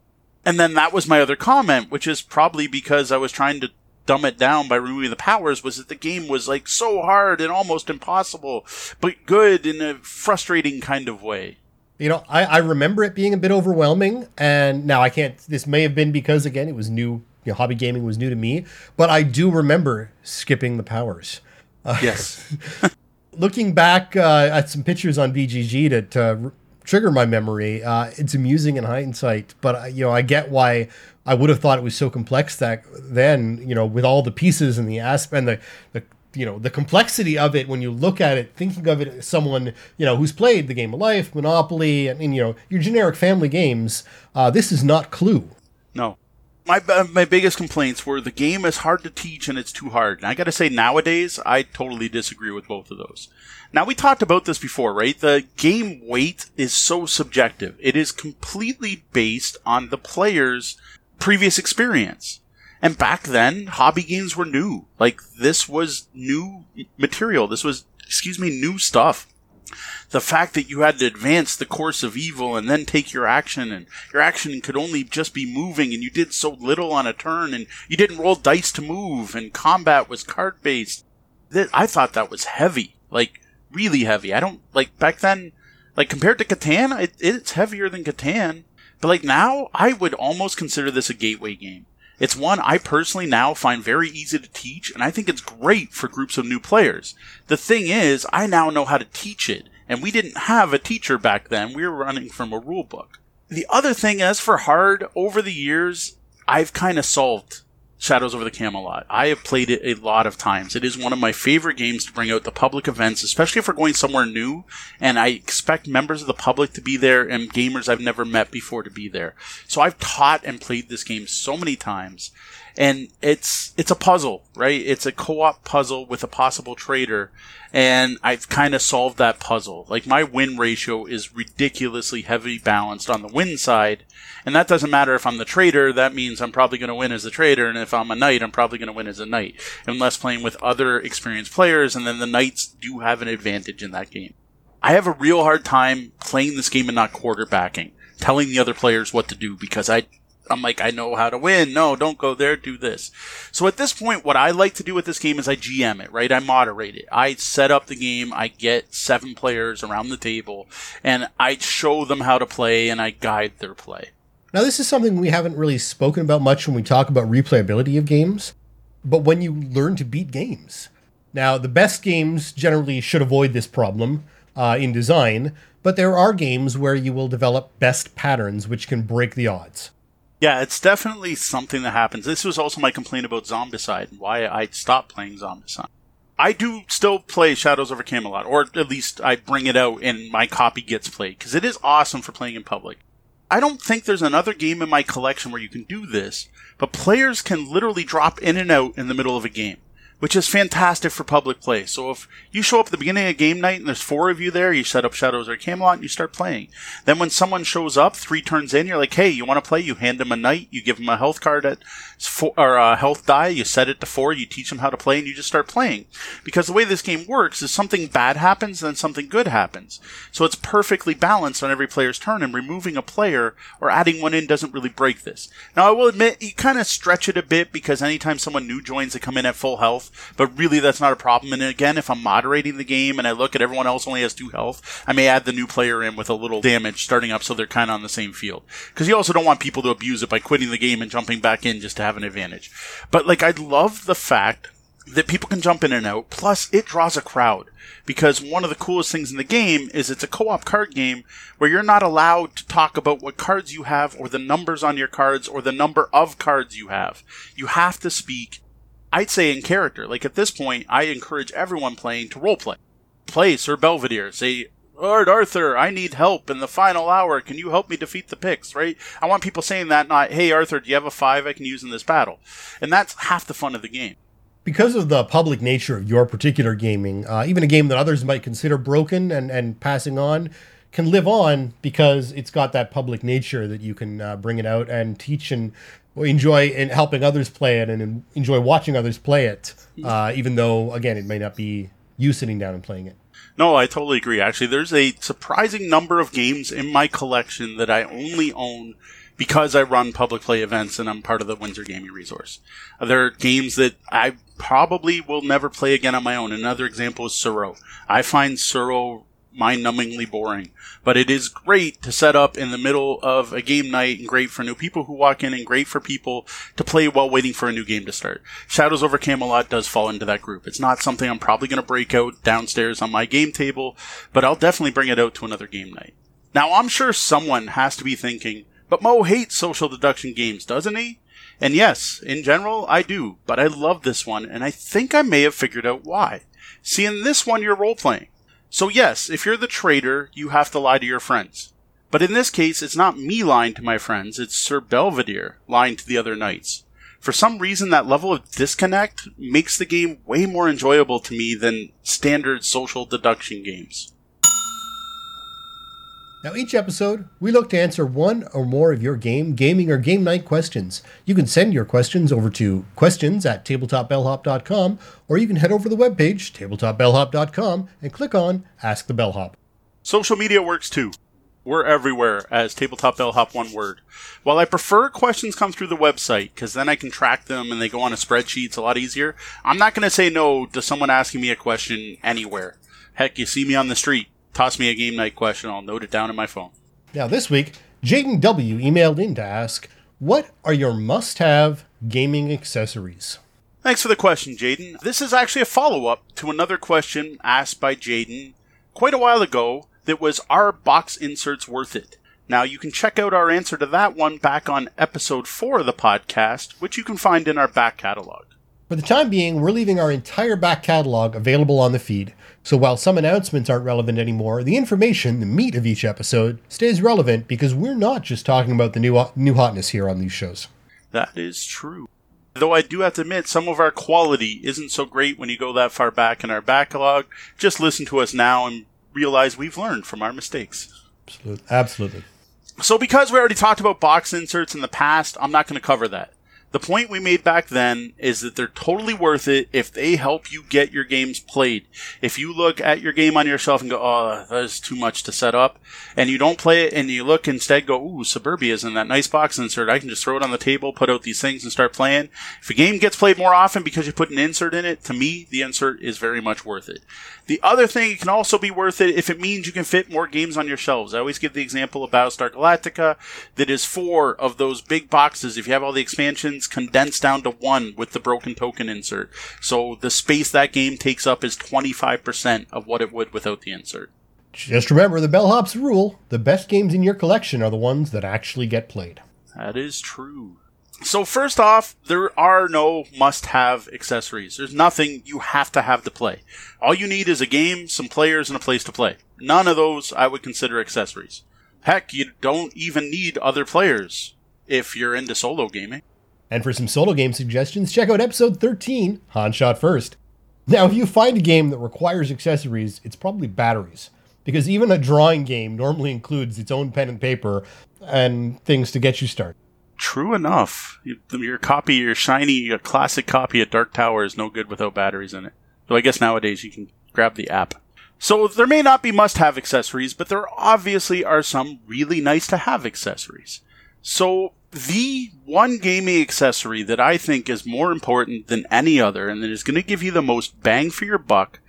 And then that was my other comment which is probably because i was trying to dumb it down by removing the powers was that the game was like so hard and almost impossible, but good in a frustrating kind of way.
You know, I, I remember it being a bit overwhelming, and now I can't. This may have been because again it was new. You know, hobby gaming was new to me, but I do remember skipping the powers.
Uh, yes.
looking back uh, at some pictures on BGG to, to trigger my memory, uh, it's amusing in hindsight. But uh, you know, I get why I would have thought it was so complex that then. You know, with all the pieces and the aspect and the, the you know the complexity of it when you look at it thinking of it as someone you know who's played the game of life monopoly and, and you know your generic family games uh, this is not clue.
No. My uh, my biggest complaints were the game is hard to teach and it's too hard. And i gotta say nowadays i totally disagree with both of those. Now we talked about this before right? The game weight is so subjective. It is completely based on the player's previous experience and back then, hobby games were new. Like, this was new material. This was, excuse me, new stuff. The fact that you had to advance the course of evil and then take your action, and your action could only just be moving, and you did so little on a turn, and you didn't roll dice to move, and combat was card based. I thought that was heavy. Like, really heavy. I don't, like, back then, like, compared to Catan, it, it's heavier than Catan. But, like, now, I would almost consider this a gateway game. It's one I personally now find very easy to teach, and I think it's great for groups of new players. The thing is, I now know how to teach it, and we didn't have a teacher back then. We were running from a rule book. The other thing, as for hard, over the years, I've kind of solved Shadows over the Camelot. I have played it a lot of times. It is one of my favorite games to bring out the public events, especially if we're going somewhere new. And I expect members of the public to be there and gamers I've never met before to be there. So I've taught and played this game so many times and it's it's a puzzle, right? It's a co-op puzzle with a possible traitor, and I've kind of solved that puzzle. Like my win ratio is ridiculously heavy balanced on the win side, and that doesn't matter if I'm the traitor. That means I'm probably going to win as a traitor, and if I'm a knight, I'm probably going to win as a knight, unless playing with other experienced players, and then the knights do have an advantage in that game. I have a real hard time playing this game and not quarterbacking, telling the other players what to do because I I'm like, I know how to win. No, don't go there. Do this. So at this point, what I like to do with this game is I GM it, right? I moderate it. I set up the game. I get seven players around the table and I show them how to play and I guide their play.
Now, this is something we haven't really spoken about much when we talk about replayability of games, but when you learn to beat games. Now, the best games generally should avoid this problem uh, in design, but there are games where you will develop best patterns which can break the odds.
Yeah, it's definitely something that happens. This was also my complaint about Zombicide and why I stopped playing Zombicide. I do still play Shadows over Camelot, or at least I bring it out and my copy gets played, because it is awesome for playing in public. I don't think there's another game in my collection where you can do this, but players can literally drop in and out in the middle of a game which is fantastic for public play. So if you show up at the beginning of game night and there's four of you there, you set up Shadows or Camelot and you start playing. Then when someone shows up three turns in, you're like, hey, you want to play? You hand them a knight, you give them a health card at four, or a health die, you set it to four, you teach them how to play, and you just start playing. Because the way this game works is something bad happens, then something good happens. So it's perfectly balanced on every player's turn, and removing a player or adding one in doesn't really break this. Now I will admit, you kind of stretch it a bit because anytime someone new joins, they come in at full health but really that's not a problem. And again, if I'm moderating the game and I look at everyone else only has two health, I may add the new player in with a little damage starting up so they're kind of on the same field. Because you also don't want people to abuse it by quitting the game and jumping back in just to have an advantage. But like, I love the fact that people can jump in and out. Plus, it draws a crowd because one of the coolest things in the game is it's a co-op card game where you're not allowed to talk about what cards you have or the numbers on your cards or the number of cards you have. You have to speak I'd say in character. Like at this point, I encourage everyone playing to roleplay. Play Sir Belvedere. Say, Lord Arthur, I need help in the final hour. Can you help me defeat the Picts, right? I want people saying that, not, hey, Arthur, do you have a five I can use in this battle? And that's half the fun of the game.
Because of the public nature of your particular gaming, uh, even a game that others might consider broken and, and passing on can live on because it's got that public nature that you can uh, bring it out and teach and enjoy in helping others play it and enjoy watching others play it, uh, even though again it may not be you sitting down and playing it.
No, I totally agree. Actually, there's a surprising number of games in my collection that I only own because I run public play events and I'm part of the Windsor Gaming Resource. There are games that I probably will never play again on my own. Another example is Tsuro. I find Tsuro mind-numbingly boring, but it is great to set up in the middle of a game night and great for new people who walk in and great for people to play while waiting for a new game to start. Shadows over Camelot does fall into that group. It's not something I'm probably going to break out downstairs on my game table, but I'll definitely bring it out to another game night. Now, I'm sure someone has to be thinking, but Mo hates social deduction games, doesn't he? And yes, in general, I do, but I love this one, and I think I may have figured out why. See, in this one, you're role playing. So, yes, if you're the traitor, you have to lie to your friends. But in this case, it's not me lying to my friends, it's Sir Belvedere lying to the other knights. For some reason, that level of disconnect makes the game way more enjoyable to me than standard social deduction games.
Now, each episode, we look to answer one or more of your game, gaming, or game night questions. You can send your questions over to questions at tabletopbellhop.com, or you can head over to the webpage, tabletopbellhop.com, and click on Ask the Bellhop.
Social media works too. We're everywhere as Tabletop Bellhop one word. While I prefer questions come through the website, because then I can track them and they go on a spreadsheet, it's a lot easier, I'm not going to say no to someone asking me a question anywhere. Heck, you see me on the street, toss me a game night question, I'll note it down in my phone.
Now, this week, Jaden W. emailed in to ask, What are your must have gaming accessories?
Thanks for the question, Jaden. This is actually a follow up to another question asked by Jaden quite a while ago that was Are box inserts worth it? Now, you can check out our answer to that one back on episode 4 of the podcast, which you can find in our back catalog.
For the time being, we're leaving our entire back catalog available on the feed. So while some announcements aren't relevant anymore, the information, the meat of each episode, stays relevant because we're not just talking about the new new hotness here on these shows.
That is true. Though I do have to admit, some of our quality isn't so great when you go that far back in our backlog. Just listen to us now and realize we've learned from our mistakes.
Absolutely. Absolutely.
So, because we already talked about box inserts in the past, I'm not going to cover that. The point we made back then is that they're totally worth it if they help you get your games played. If you look at your game on your shelf and go, oh, that is too much to set up, and you don't play it and you look instead go, ooh, Suburbia's in that nice box insert. I can just throw it on the table, put out these things and start playing. If a game gets played more often because you put an insert in it, to me, the insert is very much worth it. The other thing, it can also be worth it if it means you can fit more games on your shelves. I always give the example of Battlestar Galactica that is four of those big boxes. If you have all the expansions condensed down to one with the broken token insert. So the space that game takes up is 25% of what it would without the insert.
Just remember the bellhop's rule the best games in your collection are the ones that actually get played.
That is true. So first off, there are no must-have accessories. There's nothing you have to have to play. All you need is a game, some players, and a place to play. None of those I would consider accessories. Heck, you don't even need other players if you're into solo gaming.
And for some solo game suggestions, check out episode 13, Han Shot First. Now, if you find a game that requires accessories, it's probably batteries. Because even a drawing game normally includes its own pen and paper and things to get you started.
True enough. Your copy, your shiny, your classic copy of Dark Tower is no good without batteries in it. Though I guess nowadays you can grab the app. So there may not be must have accessories, but there obviously are some really nice to have accessories. So the one gaming accessory that I think is more important than any other and that is going to give you the most bang for your buck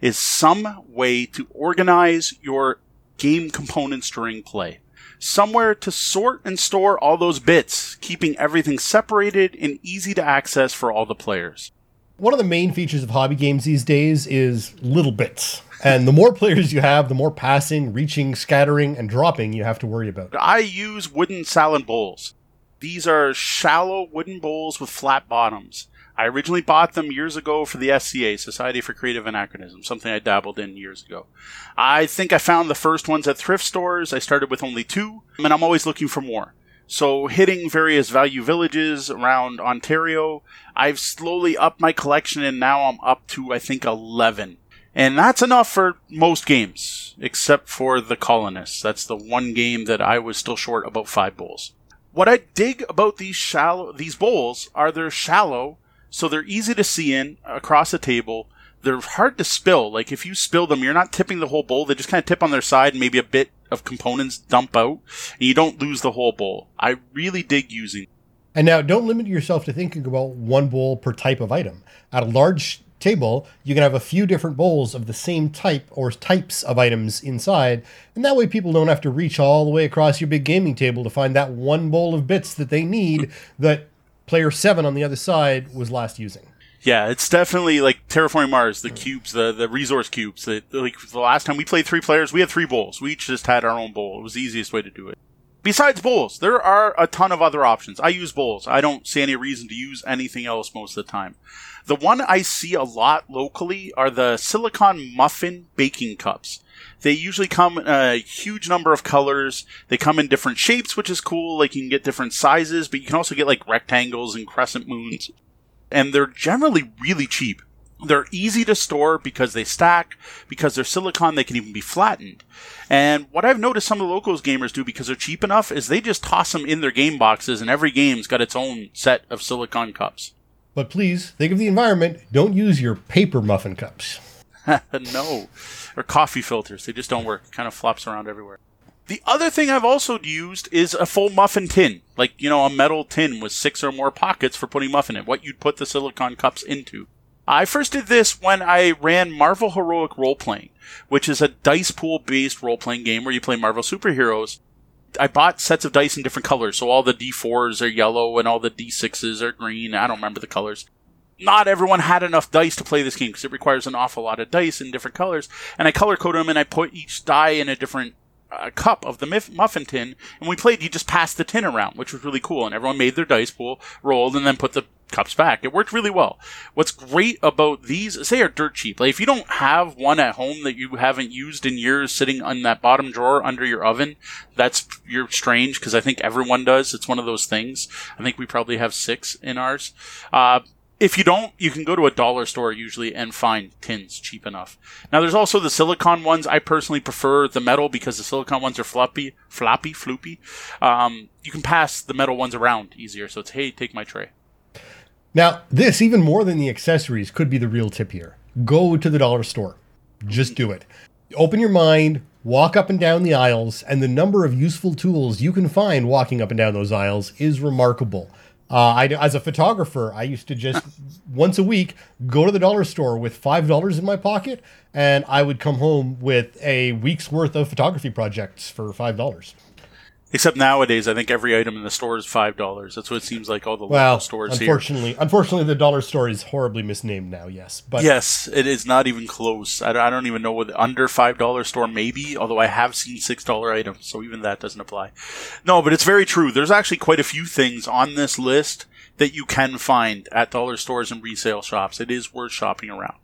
is some way to organize your game components during play. Somewhere to sort and store all those bits, keeping everything separated and easy to access for all the players.
One of the main features of hobby games these days is little bits. And the more players you have, the more passing, reaching, scattering, and dropping you have to worry about.
I use wooden salad bowls. These are shallow wooden bowls with flat bottoms. I originally bought them years ago for the SCA, Society for Creative Anachronism, something I dabbled in years ago. I think I found the first ones at thrift stores. I started with only two, and I'm always looking for more. So, hitting various value villages around Ontario, I've slowly upped my collection, and now I'm up to, I think, 11. And that's enough for most games, except for The Colonists. That's the one game that I was still short about five bowls. What I dig about these shallow, these bowls are they're shallow, so they're easy to see in across a table. They're hard to spill. Like if you spill them, you're not tipping the whole bowl. They just kind of tip on their side, and maybe a bit of components dump out, and you don't lose the whole bowl. I really dig using.
And now, don't limit yourself to thinking about one bowl per type of item. At a large table, you can have a few different bowls of the same type or types of items inside, and that way people don't have to reach all the way across your big gaming table to find that one bowl of bits that they need that player 7 on the other side was last using.
Yeah, it's definitely like terraforming Mars, the cubes, the, the resource cubes. The, like the last time we played three players, we had three bowls. We each just had our own bowl. It was the easiest way to do it. Besides bowls, there are a ton of other options. I use bowls. I don't see any reason to use anything else most of the time. The one I see a lot locally are the silicon muffin baking cups. They usually come in a huge number of colors. They come in different shapes, which is cool. Like you can get different sizes, but you can also get like rectangles and crescent moons. And they're generally really cheap. They're easy to store because they stack, because they're silicon, they can even be flattened. And what I've noticed some of the locals gamers do because they're cheap enough is they just toss them in their game boxes, and every game's got its own set of silicon cups.
But please, think of the environment. Don't use your paper muffin cups.
no. Or coffee filters. They just don't work. It kind of flops around everywhere. The other thing I've also used is a full muffin tin. Like, you know, a metal tin with six or more pockets for putting muffin in. What you'd put the silicon cups into. I first did this when I ran Marvel Heroic Role Playing, which is a dice pool based role playing game where you play Marvel superheroes. I bought sets of dice in different colors, so all the D4s are yellow and all the D6s are green. I don't remember the colors. Not everyone had enough dice to play this game because it requires an awful lot of dice in different colors. And I color coded them and I put each die in a different uh, cup of the muffin tin. And we played, you just passed the tin around, which was really cool. And everyone made their dice pool, rolled, and then put the cups back. It worked really well. What's great about these is they are dirt cheap. Like if you don't have one at home that you haven't used in years sitting on that bottom drawer under your oven, that's you're strange because I think everyone does. It's one of those things. I think we probably have six in ours. Uh, if you don't, you can go to a dollar store usually and find tins cheap enough. Now there's also the silicon ones. I personally prefer the metal because the silicon ones are floppy, floppy, floopy. Um, you can pass the metal ones around easier. So it's hey, take my tray.
Now, this, even more than the accessories, could be the real tip here. Go to the dollar store. Just do it. Open your mind, walk up and down the aisles, and the number of useful tools you can find walking up and down those aisles is remarkable. Uh, I, as a photographer, I used to just once a week go to the dollar store with five dollars in my pocket, and I would come home with a week's worth of photography projects for five dollars.
Except nowadays, I think every item in the store is five dollars. That's what it seems like all the
Well,
local stores
unfortunately,
here.
unfortunately, the dollar store is horribly misnamed now. Yes, but
Yes, it is not even close. I, don't- I don't even know what the under five dollar store maybe. Although I have seen six dollar items, so even that doesn't apply. No, but it's very true. There's actually quite a few things on this list that you can find at dollar stores and resale shops. It is worth shopping around.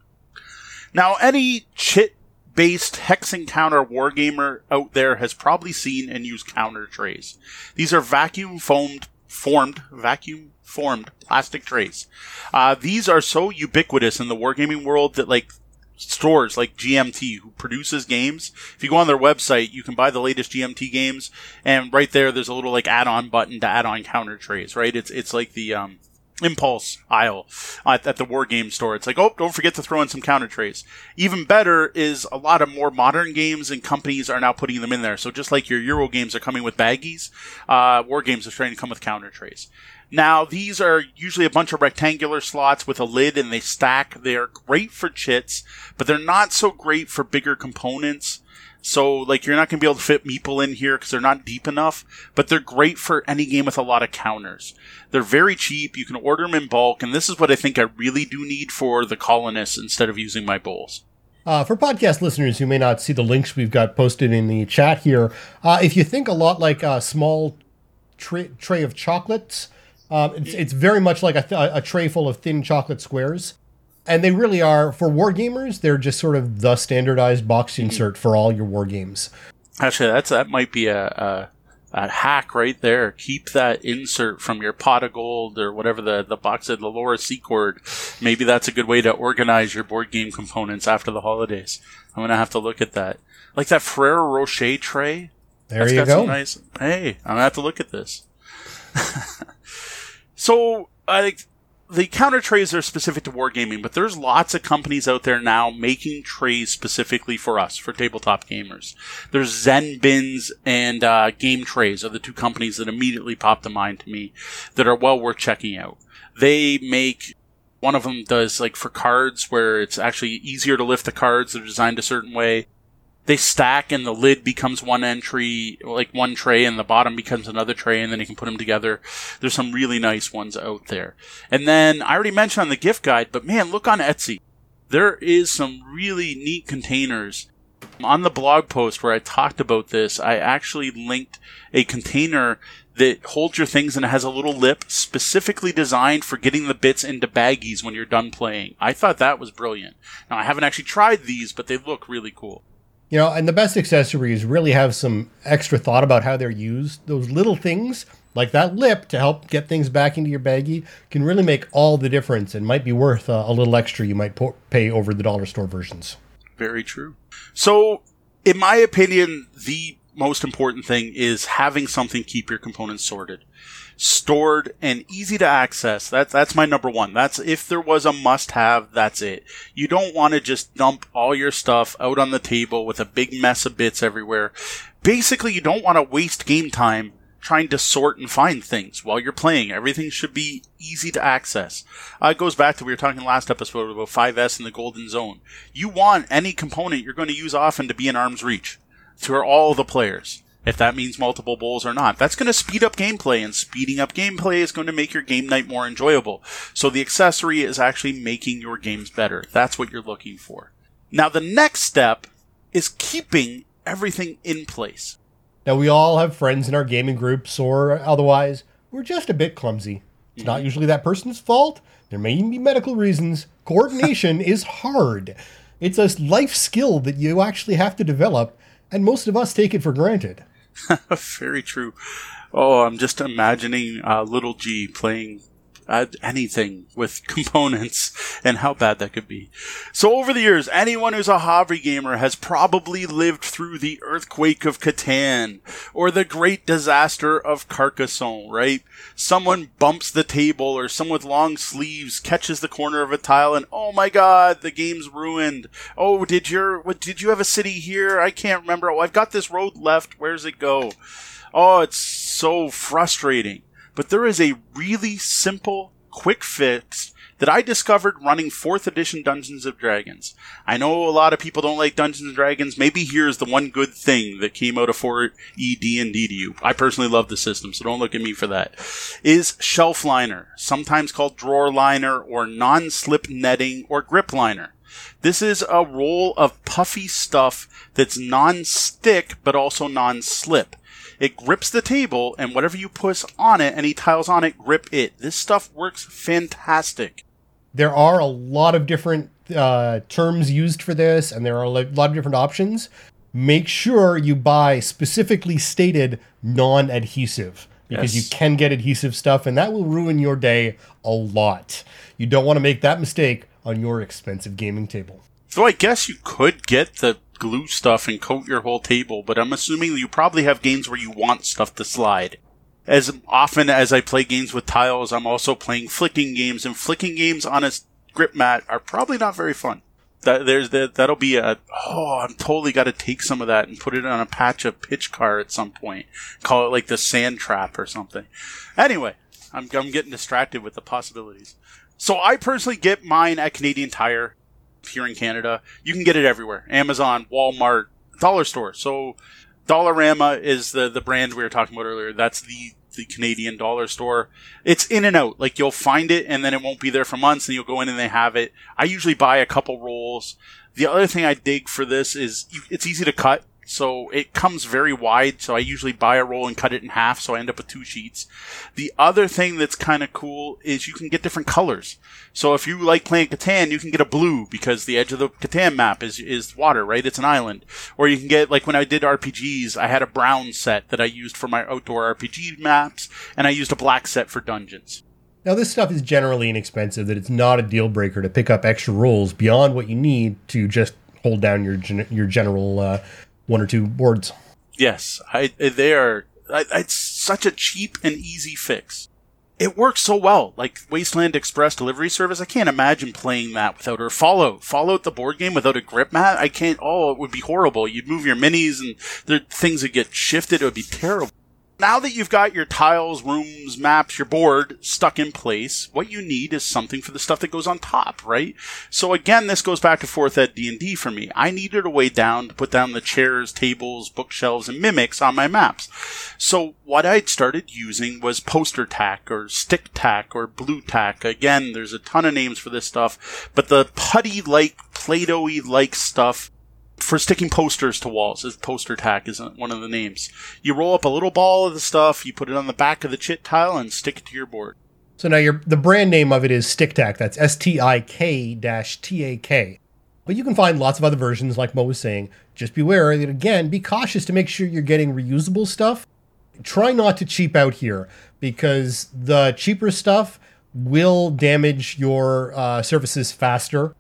Now, any chit based hex encounter wargamer out there has probably seen and used counter trays. These are vacuum foamed, formed, vacuum formed plastic trays. Uh, these are so ubiquitous in the wargaming world that like stores like GMT who produces games. If you go on their website, you can buy the latest GMT games, and right there, there's a little like add-on button to add on counter trays. Right? It's it's like the um, impulse aisle at, the war game store. It's like, oh, don't forget to throw in some counter trays. Even better is a lot of more modern games and companies are now putting them in there. So just like your Euro games are coming with baggies, uh, war games are starting to come with counter trays. Now, these are usually a bunch of rectangular slots with a lid and they stack. They are great for chits, but they're not so great for bigger components. So, like, you're not going to be able to fit Meeple in here because they're not deep enough, but they're great for any game with a lot of counters. They're very cheap. You can order them in bulk, and this is what I think I really do need for the colonists instead of using my bowls.
Uh, for podcast listeners who may not see the links we've got posted in the chat here, uh, if you think a lot like a small tra- tray of chocolates, um, it's, it's very much like a, th- a tray full of thin chocolate squares. And they really are, for war gamers, they're just sort of the standardized box insert mm-hmm. for all your war games.
Actually, that's that might be a, a, a hack right there. Keep that insert from your pot of gold or whatever the, the box of the Laura Secord. Maybe that's a good way to organize your board game components after the holidays. I'm gonna have to look at that. Like that Ferrero Rocher tray.
There
That's
you
got
go.
some nice. Hey, I'm gonna have to look at this. so, I think the counter trays are specific to wargaming, but there's lots of companies out there now making trays specifically for us, for tabletop gamers. There's Zen Bins and uh, Game Trayz are the two companies that immediately pop to mind to me that are well worth checking out. They make one of them does like for cards where it's actually easier to lift the cards. They're designed a certain way they stack and the lid becomes one entry, like one tray, and the bottom becomes another tray, and then you can put them together. There's some really nice ones out there. And then I already mentioned on the gift guide, but man, look on Etsy. There is some really neat containers. On the blog post where I talked about this, I actually linked a container that holds your things and has a little lip specifically designed for getting the bits into baggies when you're done playing. I thought that was brilliant. Now I haven't actually tried these, but they look really cool.
You know, and the best accessories really have some extra thought about how they're used. Those little things, like that lip to help get things back into your baggie, can really make all the difference and might be worth uh, a little extra you might po- pay over the dollar store versions.
Very true. So, in my opinion, the most important thing is having something keep your components sorted stored and easy to access. That's that's my number one. That's if there was a must have, that's it. You don't want to just dump all your stuff out on the table with a big mess of bits everywhere. Basically, you don't want to waste game time trying to sort and find things while you're playing. Everything should be easy to access. Uh, it goes back to we were talking last episode about 5S and the golden zone. You want any component you're going to use often to be in arm's reach to all the players if that means multiple bowls or not. That's going to speed up gameplay, and speeding up gameplay is going to make your game night more enjoyable. So the accessory is actually making your games better. That's what you're looking for. Now, the next step is keeping everything in place.
Now, we all have friends in our gaming groups or otherwise We're just a bit clumsy. It's mm-hmm. not usually that person's fault. There may even be medical reasons. Coordination is hard. It's a life skill that you actually have to develop, and most of us take it for granted.
Very true. Oh, I'm just imagining uh, little G playing uh, anything with components and how bad that could be. So over the years, anyone who's a hobby gamer has probably lived through the earthquake of Catan or the great disaster of Carcassonne, right? Someone bumps the table or someone with long sleeves catches the corner of a tile and oh my god, the game's ruined. Oh, did your what did you have a city here? I can't remember. Oh, I've got this road left. Where's it go? Oh, it's so frustrating. But there is a really simple, quick fix that I discovered running 4th edition Dungeons of Dragons. I know a lot of people don't like Dungeons and Dragons. Maybe here's the one good thing that came out of 4 ED and DDU. I personally love the system, so don't look at me for that. Is shelf liner, sometimes called drawer liner or non-slip netting or grip liner. This is a roll of puffy stuff that's non-stick but also non-slip. It grips the table, and whatever you push on it, any tiles on it, grip it. This stuff works fantastic.
There are a lot of different uh, terms used for this, and there are a lot of different options. Make sure you buy specifically stated non adhesive because yes. you can get adhesive stuff, and that will ruin your day a lot. You don't want to make that mistake on your expensive gaming table.
So I guess you could get the glue stuff and coat your whole table, but I'm assuming you probably have games where you want stuff to slide. As often as I play games with tiles, I'm also playing flicking games, and flicking games on a grip mat are probably not very fun. That there's that that'll be a oh I'm totally got to take some of that and put it on a patch of pitch car at some point. Call it like the sand trap or something. Anyway, I'm I'm getting distracted with the possibilities. So I personally get mine at Canadian Tire here in Canada. You can get it everywhere. Amazon, Walmart, dollar store. So Dollarama is the, the brand we were talking about earlier. That's the, the Canadian dollar store. It's in and out. Like you'll find it and then it won't be there for months and you'll go in and they have it. I usually buy a couple rolls. The other thing I dig for this is it's easy to cut. So it comes very wide. So I usually buy a roll and cut it in half. So I end up with two sheets. The other thing that's kind of cool is you can get different colors. So if you like playing Catan, you can get a blue because the edge of the Catan map is, is water, right? It's an island. Or you can get, like when I did RPGs, I had a brown set that I used for my outdoor RPG maps and I used a black set for dungeons.
Now, this stuff is generally inexpensive, that it's not a deal breaker to pick up extra rolls beyond what you need to just hold down your gen- your general uh, one or two boards.
Yes, I, they are. I, it's such a cheap and easy fix. it works so well. Like Wasteland Express delivery service, I can't imagine playing that without or Fallout. Fallout the board game without a grip mat, I can't. Oh, it would be horrible. You'd move your minis and there things would get shifted. It would be terrible. Now that you've got your tiles, rooms, maps, your board stuck in place, what you need is something for the stuff that goes on top, right? So again, this goes back and forth at D&D for me. I needed a way down to put down the chairs, tables, bookshelves, and mimics on my maps. So what I'd started using was poster tack or stick tack or blue tack. Again, there's a ton of names for this stuff, but the putty-like, Play-Doh-y like stuff for sticking posters to walls. Is poster tack is one of the names. You roll up a little ball of the stuff, you put it on the back of the chit tile, and stick it to your board.
So now your the brand name of it is Stik Tak. That's S T I K T A K. But you can find lots of other versions, like Mo was saying. Just beware again, be cautious to make sure you're getting reusable stuff. Try not to cheap out here because the cheaper stuff will damage your uh, surfaces faster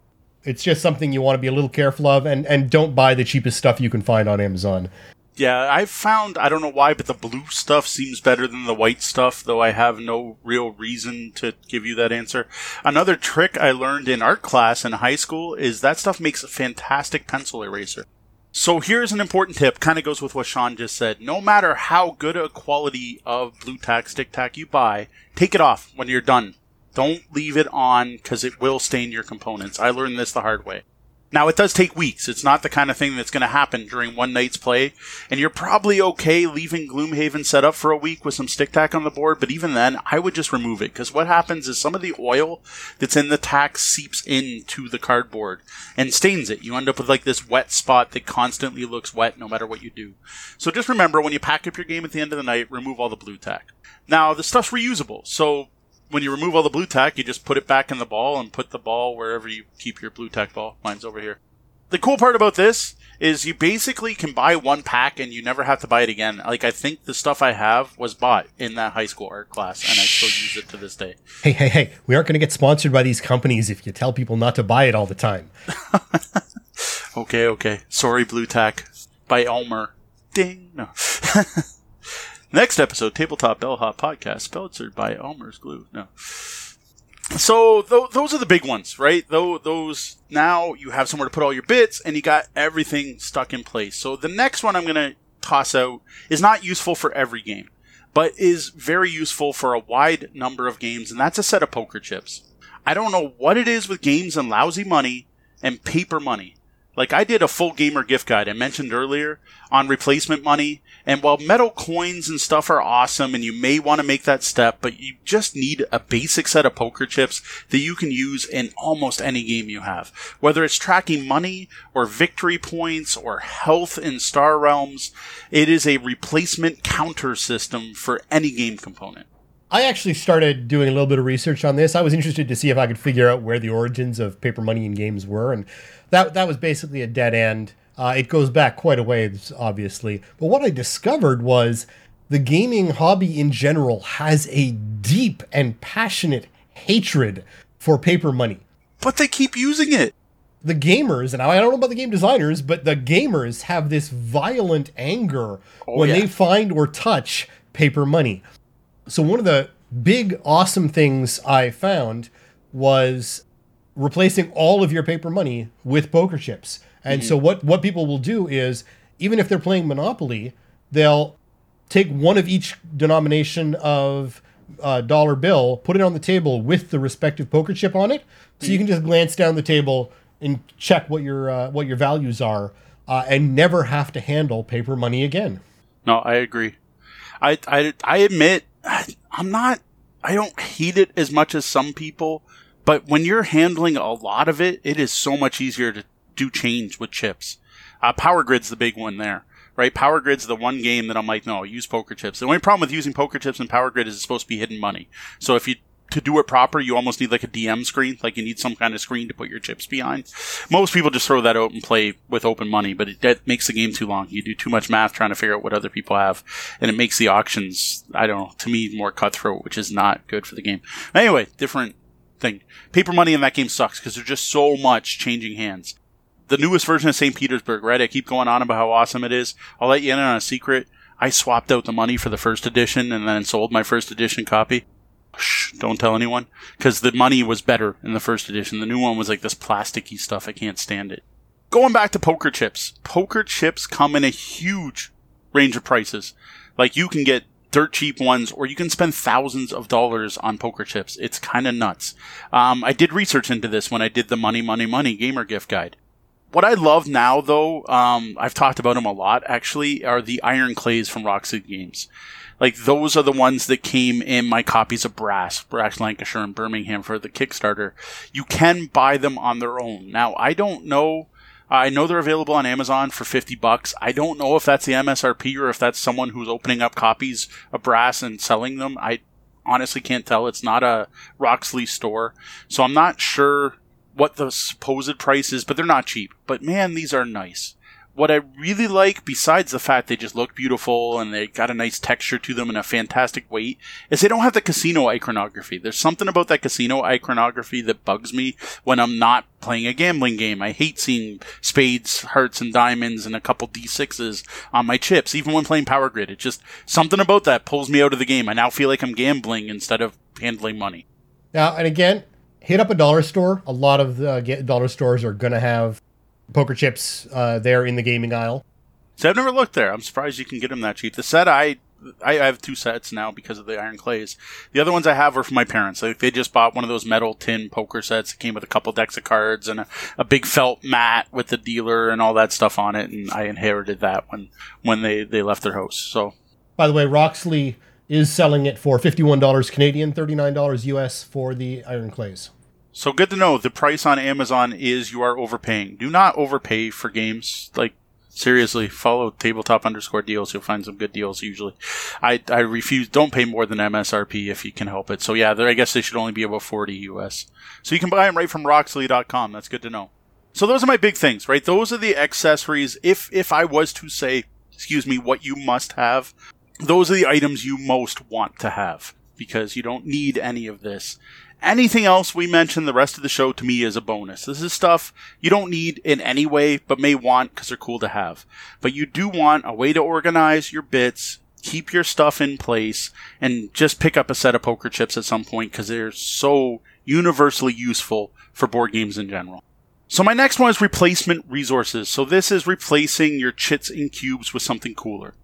it's just something you want to be a little careful of, and and don't buy the cheapest stuff you can find on Amazon.
Yeah, I've found I don't know why, but the blue stuff seems better than the white stuff, though I have no real reason to give you that answer. Another trick I learned in art class in high school is that stuff makes a fantastic pencil eraser. So here's an important tip, kind of goes with what Sean just said. No matter how good a quality of blue tack, stick tack you buy, take it off when you're done. Don't leave it on because it will stain your components. I learned this the hard way. Now, it does take weeks. It's not the kind of thing that's going to happen during one night's play. And you're probably okay leaving Gloomhaven set up for a week with some stick tack on the board. But even then, I would just remove it. Because what happens is some of the oil that's in the tack seeps into the cardboard and stains it. You end up with like this wet spot that constantly looks wet no matter what you do. So just remember when you pack up your game at the end of the night, remove all the blue tack. Now, the stuff's reusable. So when you remove all the blue tack, you just put it back in the ball and put the ball wherever you keep your blue tack ball. Mine's over here. The cool part about this is you basically can buy one pack and you never have to buy it again. Like I think the stuff I have was bought in that high school art class and I still use it to this day.
Hey, hey, hey, we aren't going to get sponsored by these companies if you tell people not to buy it all the time.
okay, okay. Sorry, Blue Tack. By Elmer. Ding. No. Next episode, Tabletop Bellhop Podcast, sponsored by Elmer's Glue. No. So th- those are the big ones, right? Though those now you have somewhere to put all your bits, and you got everything stuck in place. So the next one I'm going to toss out is not useful for every game, but is very useful for a wide number of games, and that's a set of poker chips. I don't know what it is with games and lousy money and paper money. Like I did a full gamer gift guide I mentioned earlier on replacement money and while metal coins and stuff are awesome and you may want to make that step, but you just need a basic set of poker chips that you can use in almost any game you have. Whether it's tracking money or victory points or health in Star Realms, it is a replacement counter system for any game component.
I actually started doing a little bit of research on this. I was interested to see if I could figure out where the origins of paper money in games were, and that that was basically a dead end. Uh, it goes back quite a ways, obviously. But what I discovered was the gaming hobby in general has a deep and passionate hatred for paper money.
But they keep using it.
The gamers, and I don't know about the game designers, but the gamers have this violent anger oh, when yeah. they find or touch paper money. So, one of the big, awesome things I found was replacing all of your paper money with poker chips. And mm-hmm. so what what people will do is even if they're playing Monopoly, they'll take one of each denomination of uh, dollar bill, put it on the table with the respective poker chip on it, so mm-hmm. you can just glance down the table and check what your uh, what your values are, uh, and never have to handle paper money again.
No, I agree. I I, I admit I'm not. I don't hate it as much as some people, but when you're handling a lot of it, it is so much easier to do change with chips. Uh, Power Grid's the big one there, right? Power Grid's the one game that I'm like, no, use poker chips. The only problem with using poker chips in Power Grid is it's supposed to be hidden money. So if you to do it proper, you almost need like a DM screen, like you need some kind of screen to put your chips behind. Most people just throw that out and play with open money, but it that makes the game too long. You do too much math trying to figure out what other people have, and it makes the auctions, I don't know, to me more cutthroat, which is not good for the game. Anyway, different thing. Paper money in that game sucks because there's just so much changing hands the newest version of St. Petersburg, right? I keep going on about how awesome it is. I'll let you in on a secret. I swapped out the money for the first edition and then sold my first edition copy. Shh, don't tell anyone. Because the money was better in the first edition. The new one was like this plasticky stuff. I can't stand it. Going back to poker chips. Poker chips come in a huge range of prices. Like you can get dirt cheap ones, or you can spend thousands of dollars on poker chips. It's kind of nuts. Um, I did research into this when I did the Money, Money, Money Gamer Gift Guide. What I love now, though, um, I've talked about them a lot actually, are the Iron Clays from Roxley Games. Like those are the ones that came in my copies of Brass, Brass Lancashire and Birmingham for the Kickstarter. You can buy them on their own. Now, I don't know Uh, I know they're available on Amazon for 50 bucks. I don't know if that's the MSRP or if that's someone who's opening up copies of Brass and selling them. I honestly can't tell. It's not a Roxley store. So I'm not sure what the supposed price is, but they're not cheap. But man, these are nice what I really like, besides the fact they just look beautiful and they got a nice texture to them and a fantastic weight, is they don't have the casino iconography. There's something about that casino iconography that bugs me when I'm not playing a gambling game. I hate seeing spades, hearts, and diamonds and a couple d6s on my chips, even when playing Power Grid. It's just something about that pulls me out of the game. I now feel like I'm gambling instead of handling money.
Now, and again, hit up a dollar store. A lot of uh, the dollar stores are going to have poker chips uh, there in the gaming aisle.
So I've never looked there. I'm surprised you can get them that cheap. The set I I have two sets now because of the iron clays. The other ones I have are from my parents. Like they just bought one of those metal tin poker sets. It came with a couple decks of cards and a, a big felt mat with the dealer and all that stuff on it. And I inherited that when when they they left their house. So,
by the way, Roxley is selling it for fifty one dollars Canadian, thirty nine dollars US for the iron clays.
So good to know. The price on Amazon is you are overpaying. Do not overpay for games. Like seriously, follow tabletop underscore deals. You'll find some good deals usually. I, I refuse. Don't pay more than MSRP if you can help it. So yeah, I guess they should only be about 40 US. So you can buy them right from Roxley.com. That's good to know. So those are my big things, right? Those are the accessories. If, if I was to say, excuse me, what you must have, those are the items you most want to have because you don't need any of this. Anything else we mention the rest of the show to me is a bonus. This is stuff you don't need in any way, but may want because they're cool to have. But you do want a way to organize your bits, keep your stuff in place, and just pick up a set of poker chips at some point because they're so universally useful for board games in general. So my next one is replacement resources. So this is replacing your chits and cubes with something cooler.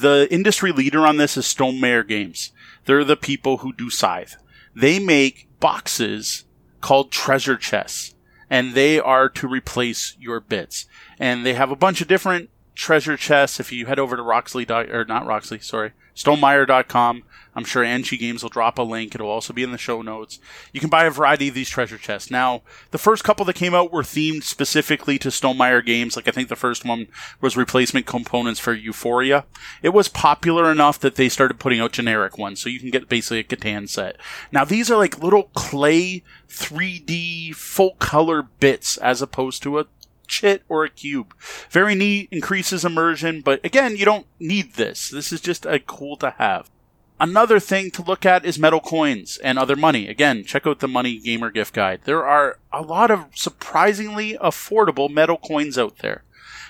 The industry leader on this is Stone Stonemaier Games. They're the people who do Scythe. They make boxes called treasure chests, and they are to replace your bits. And they have a bunch of different treasure chests. If you head over to Roxley, or not Roxley, sorry, stonemaier.com, I'm sure Anchi Games will drop a link. It'll also be in the show notes. You can buy a variety of these treasure chests. Now, the first couple that came out were themed specifically to Stonemaier games. Like I think the first one was replacement components for Euphoria. It was popular enough that they started putting out generic ones, so you can get basically a Catan set. Now these are like little clay 3D full color bits as opposed to a chit or a cube. Very neat, increases immersion, but again, you don't need this. This is just a cool to have. Another thing to look at is metal coins and other money. Again, check out the Money Gamer Gift Guide. There are a lot of surprisingly affordable metal coins out there.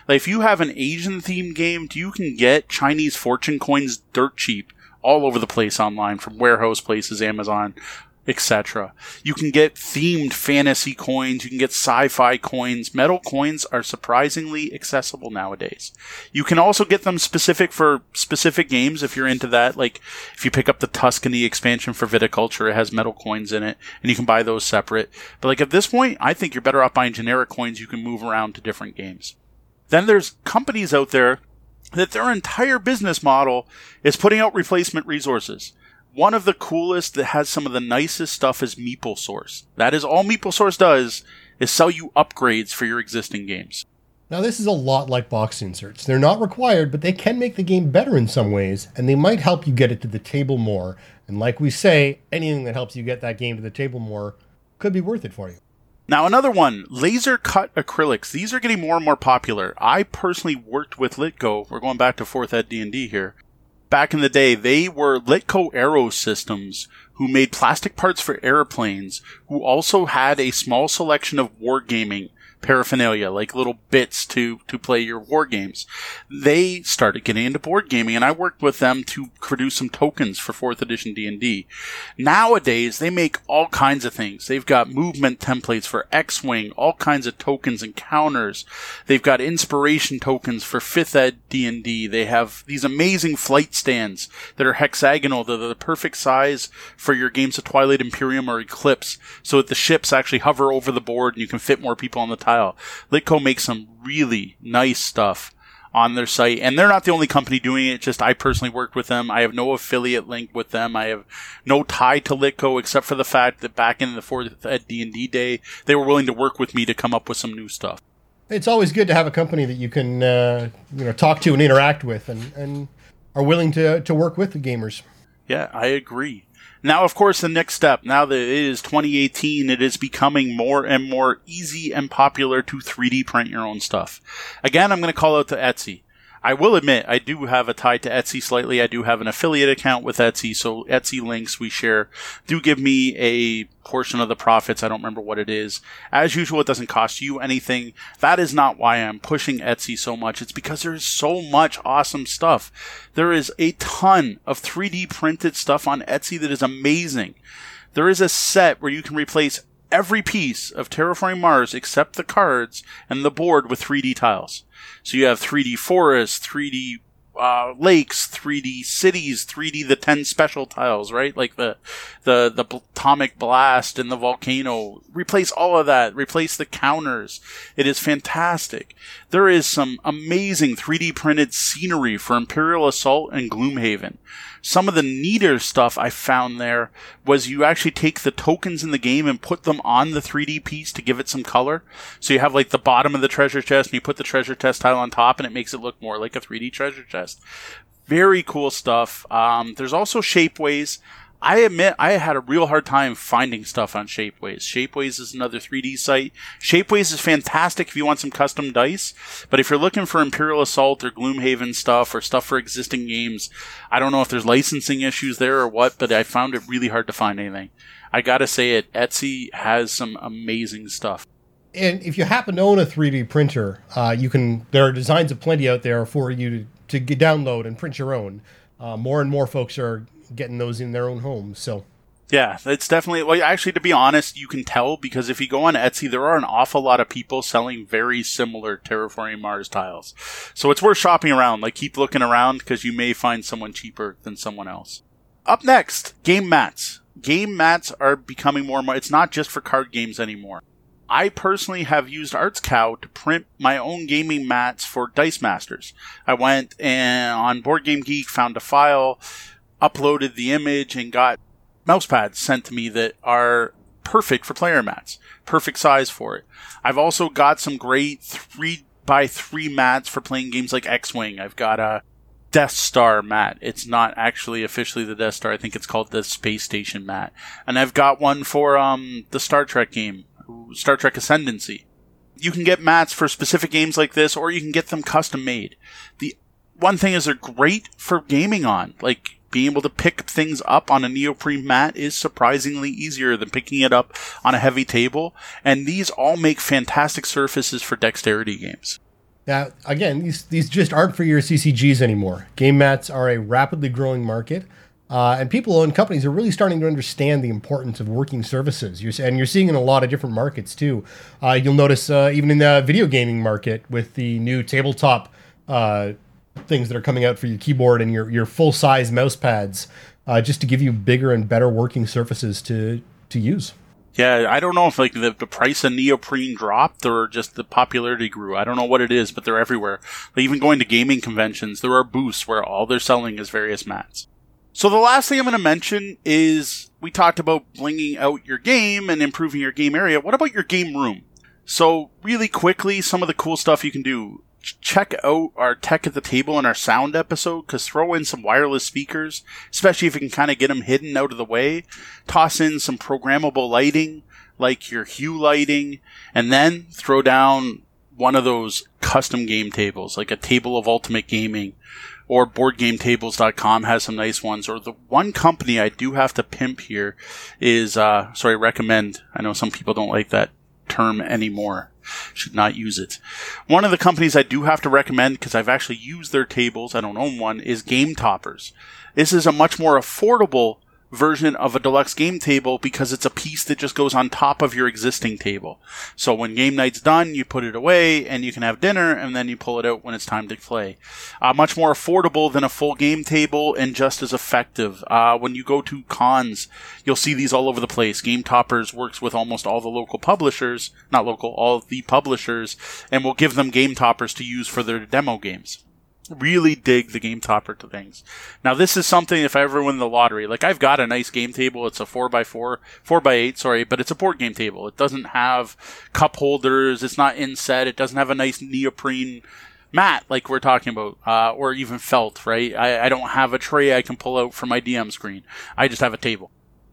Like if you have an Asian themed game, you can get Chinese fortune coins dirt cheap all over the place online from warehouse places, Amazon, etc. You can get themed fantasy coins, you can get sci-fi coins. Metal coins are surprisingly accessible nowadays. You can also get them specific for specific games if you're into that. Like if you pick up the Tuscany expansion for Viticulture, it has metal coins in it, and you can buy those separate. But like at this point, I think you're better off buying generic coins you can move around to different games. Then there's companies out there that their entire business model is putting out replacement resources. One of the coolest that has some of the nicest stuff is Meeple Source. That is all Meeple Source does is sell you upgrades for your existing games.
Now this is a lot like box inserts. They're not required, but they can make the game better in some ways, and they might help you get it to the table more. And like we say, anything that helps you get that game to the table more could be worth it for you.
Now another one, laser cut acrylics. These are getting more and more popular. I personally worked with Litko. We're going back to fourth ed D&D here back in the day, they were Litko Aero Systems, who made plastic parts for airplanes, who also had a small selection of wargaming paraphernalia, like little bits to, to play your war games. They started getting into board gaming and I worked with them to produce some tokens for 4th edition D&D. Nowadays, they make all kinds of things. They've got movement templates for X-Wing, all kinds of tokens and counters. They've got inspiration tokens for 5th ed D&D. They have these amazing flight stands that are hexagonal. They're the perfect size for your games of Twilight Imperium or Eclipse so that the ships actually hover over the board and you can fit more people on the tile. Litko makes some really nice stuff on their site and they're not the only company doing it. Just i personally worked with them. I have no affiliate link with them. I have no tie to Litko except for the fact that back in the fourth at d&d day they were willing to work with me to come up with some new stuff.
It's always good to have a company that you can uh, you know talk to and interact with and, and are willing to, to work with the gamers.
Yeah i agree now, of course, the next step, now that it is 2018, it is becoming more and more easy and popular to 3D print your own stuff. Again, I'm going to call out to Etsy. I will admit I do have a tie to Etsy slightly. I do have an affiliate account with Etsy, so Etsy links we share do give me a portion of the profits. I don't remember what it is. As usual, it doesn't cost you anything. That is not why I'm pushing Etsy so much. It's because there's so much awesome stuff. There is a ton of 3D printed stuff on Etsy that is amazing. There is a set where you can replace every piece of Terraforming Mars except the cards and the board with 3D tiles. So you have 3D forests, 3D uh, lakes, 3D cities, 3D the 10 special tiles, right? Like the, the, the atomic blast and the volcano. Replace all of that. Replace the counters. It is fantastic. There is some amazing 3D printed scenery for Imperial Assault and Gloomhaven some of the neater stuff I found there was you actually take the tokens in the game and put them on the 3D piece to give it some color. So you have like the bottom of the treasure chest and you put the treasure chest tile on top and it makes it look more like a 3D treasure chest. Very cool stuff. Um, there's also shapeways. I admit I had a real hard time finding stuff on Shapeways. Shapeways is another 3D site. Shapeways is fantastic if you want some custom dice, but if you're looking for Imperial Assault or Gloomhaven stuff or stuff for existing games, I don't know if there's licensing issues there or what, but I found it really hard to find anything. I gotta say it, Etsy has some amazing stuff.
And if you happen to own a 3D printer, uh, you can. There are designs of plenty out there for you to, to download and print your own. Uh, more and more folks are getting those in their own homes. So
yeah, it's definitely well. Actually, to be honest, you can tell because if you go on Etsy, there are an awful lot of people selling very similar Terraforming Mars tiles. So it's worth shopping around. Like keep looking around because you may find someone cheaper than someone else. Up next, game mats. Game mats are becoming more and more. It's not just for card games anymore. I personally have used ArtsCow to print my own gaming mats for Dice Masters. I went and on Board Game Geek found a file uploaded the image and got mouse pads sent to me that are perfect for player mats, perfect size for it. I've also got some great three by three mats for playing games like X Wing. I've got a Death Star mat. It's not actually officially the Death Star. I think it's called the Space Station mat. And I've got one for um the Star Trek game, Star Trek Ascendancy. You can get mats for specific games like this, or you can get them custom made. The one thing is they're great for gaming on. Like being able to pick things up on a neoprene mat is surprisingly easier than picking it up on a heavy table, and these all make fantastic surfaces for dexterity games.
Now, again, these these just aren't for your CCGs anymore. Game mats are a rapidly growing market, uh, and people and companies are really starting to understand the importance of working surfaces. You're, and you're seeing in a lot of different markets too. Uh, you'll notice uh, even in the video gaming market with the new tabletop uh, things that are coming out for your keyboard and your, your full size mouse pads, uh, just to give you bigger and better working surfaces to to use.
Yeah, I don't know if like the, the price of neoprene dropped or just the popularity grew. I don't know what it is, but they're everywhere. Like even going to gaming conventions, there are booths where all they're selling is various mats. So the last thing I'm going to mention is we talked about blinging out your game and improving your game area. What about your game room? So really quickly, some of the cool stuff you can do check out our tech at the table and our sound episode because throw in some wireless speakers, especially if you can kind of get them hidden out of the way. Toss in some programmable lighting like your hue lighting, and then throw down one of those custom game tables, like a table of ultimate gaming or boardgametables.com has some nice ones. Or the one company I do have to pimp here is, uh, sorry, recommend. I know some people don't like that term anymore should not use it. One of the companies I do have to recommend because I've actually used their tables, I don't own one, is Game Toppers. This is a much more affordable version of a deluxe game table because it's a piece that just goes on top of your existing table. So when game night's done, you put it away and you can have dinner and then you pull it out when it's time to play. Uh, much more affordable than a full game table and just as effective. Uh, when you go to cons, you'll see these all over the place. Game Toppers works with almost all the local publishers, not local, all the publishers, and will give them Game Toppers to use for their demo games really dig the game topper to things. Now this is something if I ever win the lottery, like I've got a nice game table. It's a four by four, four by eight, sorry, but it's a board game table. It doesn't have cup holders. It's not inset. It doesn't have a nice neoprene mat like we're talking about, uh, or even felt. Right? I, I don't have a tray I can pull out from my DM screen. I just have a table.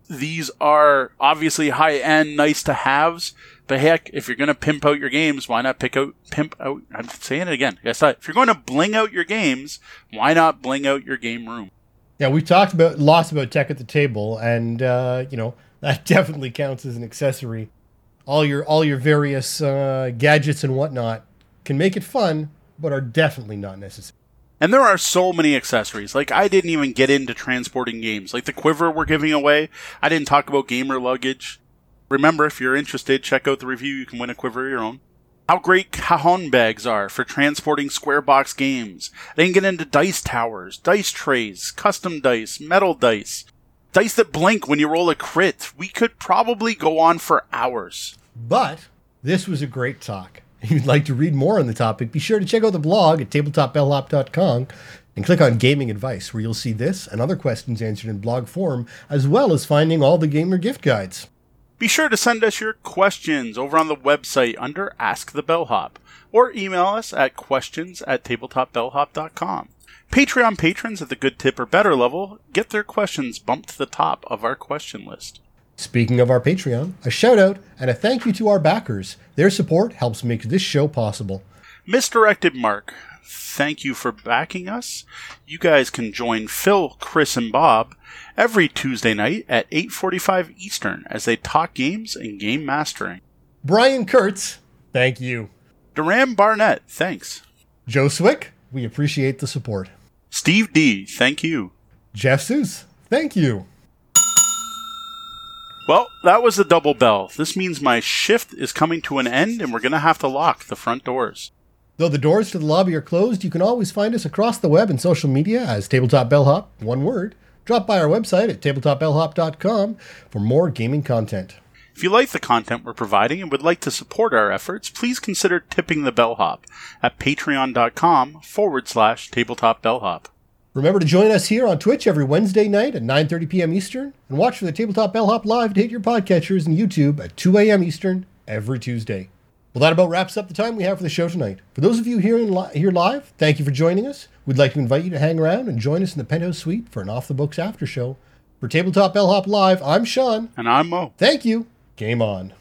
These are obviously high end, nice to haves but heck, if you're going to pimp out your games, why not pick out, pimp out, I'm saying it again. Guess If you're going to bling out your games, why not bling out your game room?
Yeah, we talked about lots about tech at the table, and uh, you know that definitely counts as an accessory. All your all your various uh, gadgets and whatnot can make it fun, but are definitely not necessary.
And there are so many accessories. Like I didn't even get into transporting games. Like the quiver we're giving away. I didn't talk about gamer luggage. Remember, if you're interested, check out the review. You can win a quiver of your own. How great cajon bags are for transporting square box games. They can get into dice towers, dice trays, custom dice, metal dice, dice that blink when you roll a crit. We could probably go on for hours.
But this was a great talk. If you'd like to read more on the topic, be sure to check out the blog at tabletopbellhop.com and click on Gaming Advice, where you'll see this and other questions answered in blog form, as well as finding all the gamer gift guides.
Be sure to send us your questions over on the website under Ask the Bellhop, or email us at questions at tabletopbellhop.com. Patreon patrons at the good tip or better level get their questions bumped to the top of our question list.
Speaking of our Patreon, a shout out and a thank you to our backers. Their support helps make this show possible.
Misdirected Mark, thank you for backing us. You guys can join Phil, Chris, and Bob every Tuesday night at 8:45 Eastern as they talk games and game mastering.
Brian Kurtz, thank you.
Duran Barnett, thanks.
Joe Swick, we appreciate the support.
Steve D, thank you.
Jeff Seuss, thank you.
Well, that was a double bell. This means my shift is coming to an end and we're going to have to lock the front doors.
Though the doors to the lobby are closed, you can always find us across the web and social media as Tabletop Bellhop, one word. Drop by our website at tabletopbellhop.com for more gaming content.
If you like the content we're providing and would like to support our efforts, please consider tipping the bellhop at patreon.com forward slash tabletopbellhop.
Remember to join us here on Twitch every Wednesday night at 9.30 p.m. Eastern, and watch for the Tabletop Bellhop live to hit your podcatchers and YouTube at 2 a.m. Eastern every Tuesday. Well, that about wraps up the time we have for the show tonight. For those of you here, in li- here live, thank you for joining us. We'd like to invite you to hang around and join us in the Penthouse Suite for an off the books after show. For Tabletop Bellhop Live, I'm Sean.
And I'm Mo.
Thank you. Game on.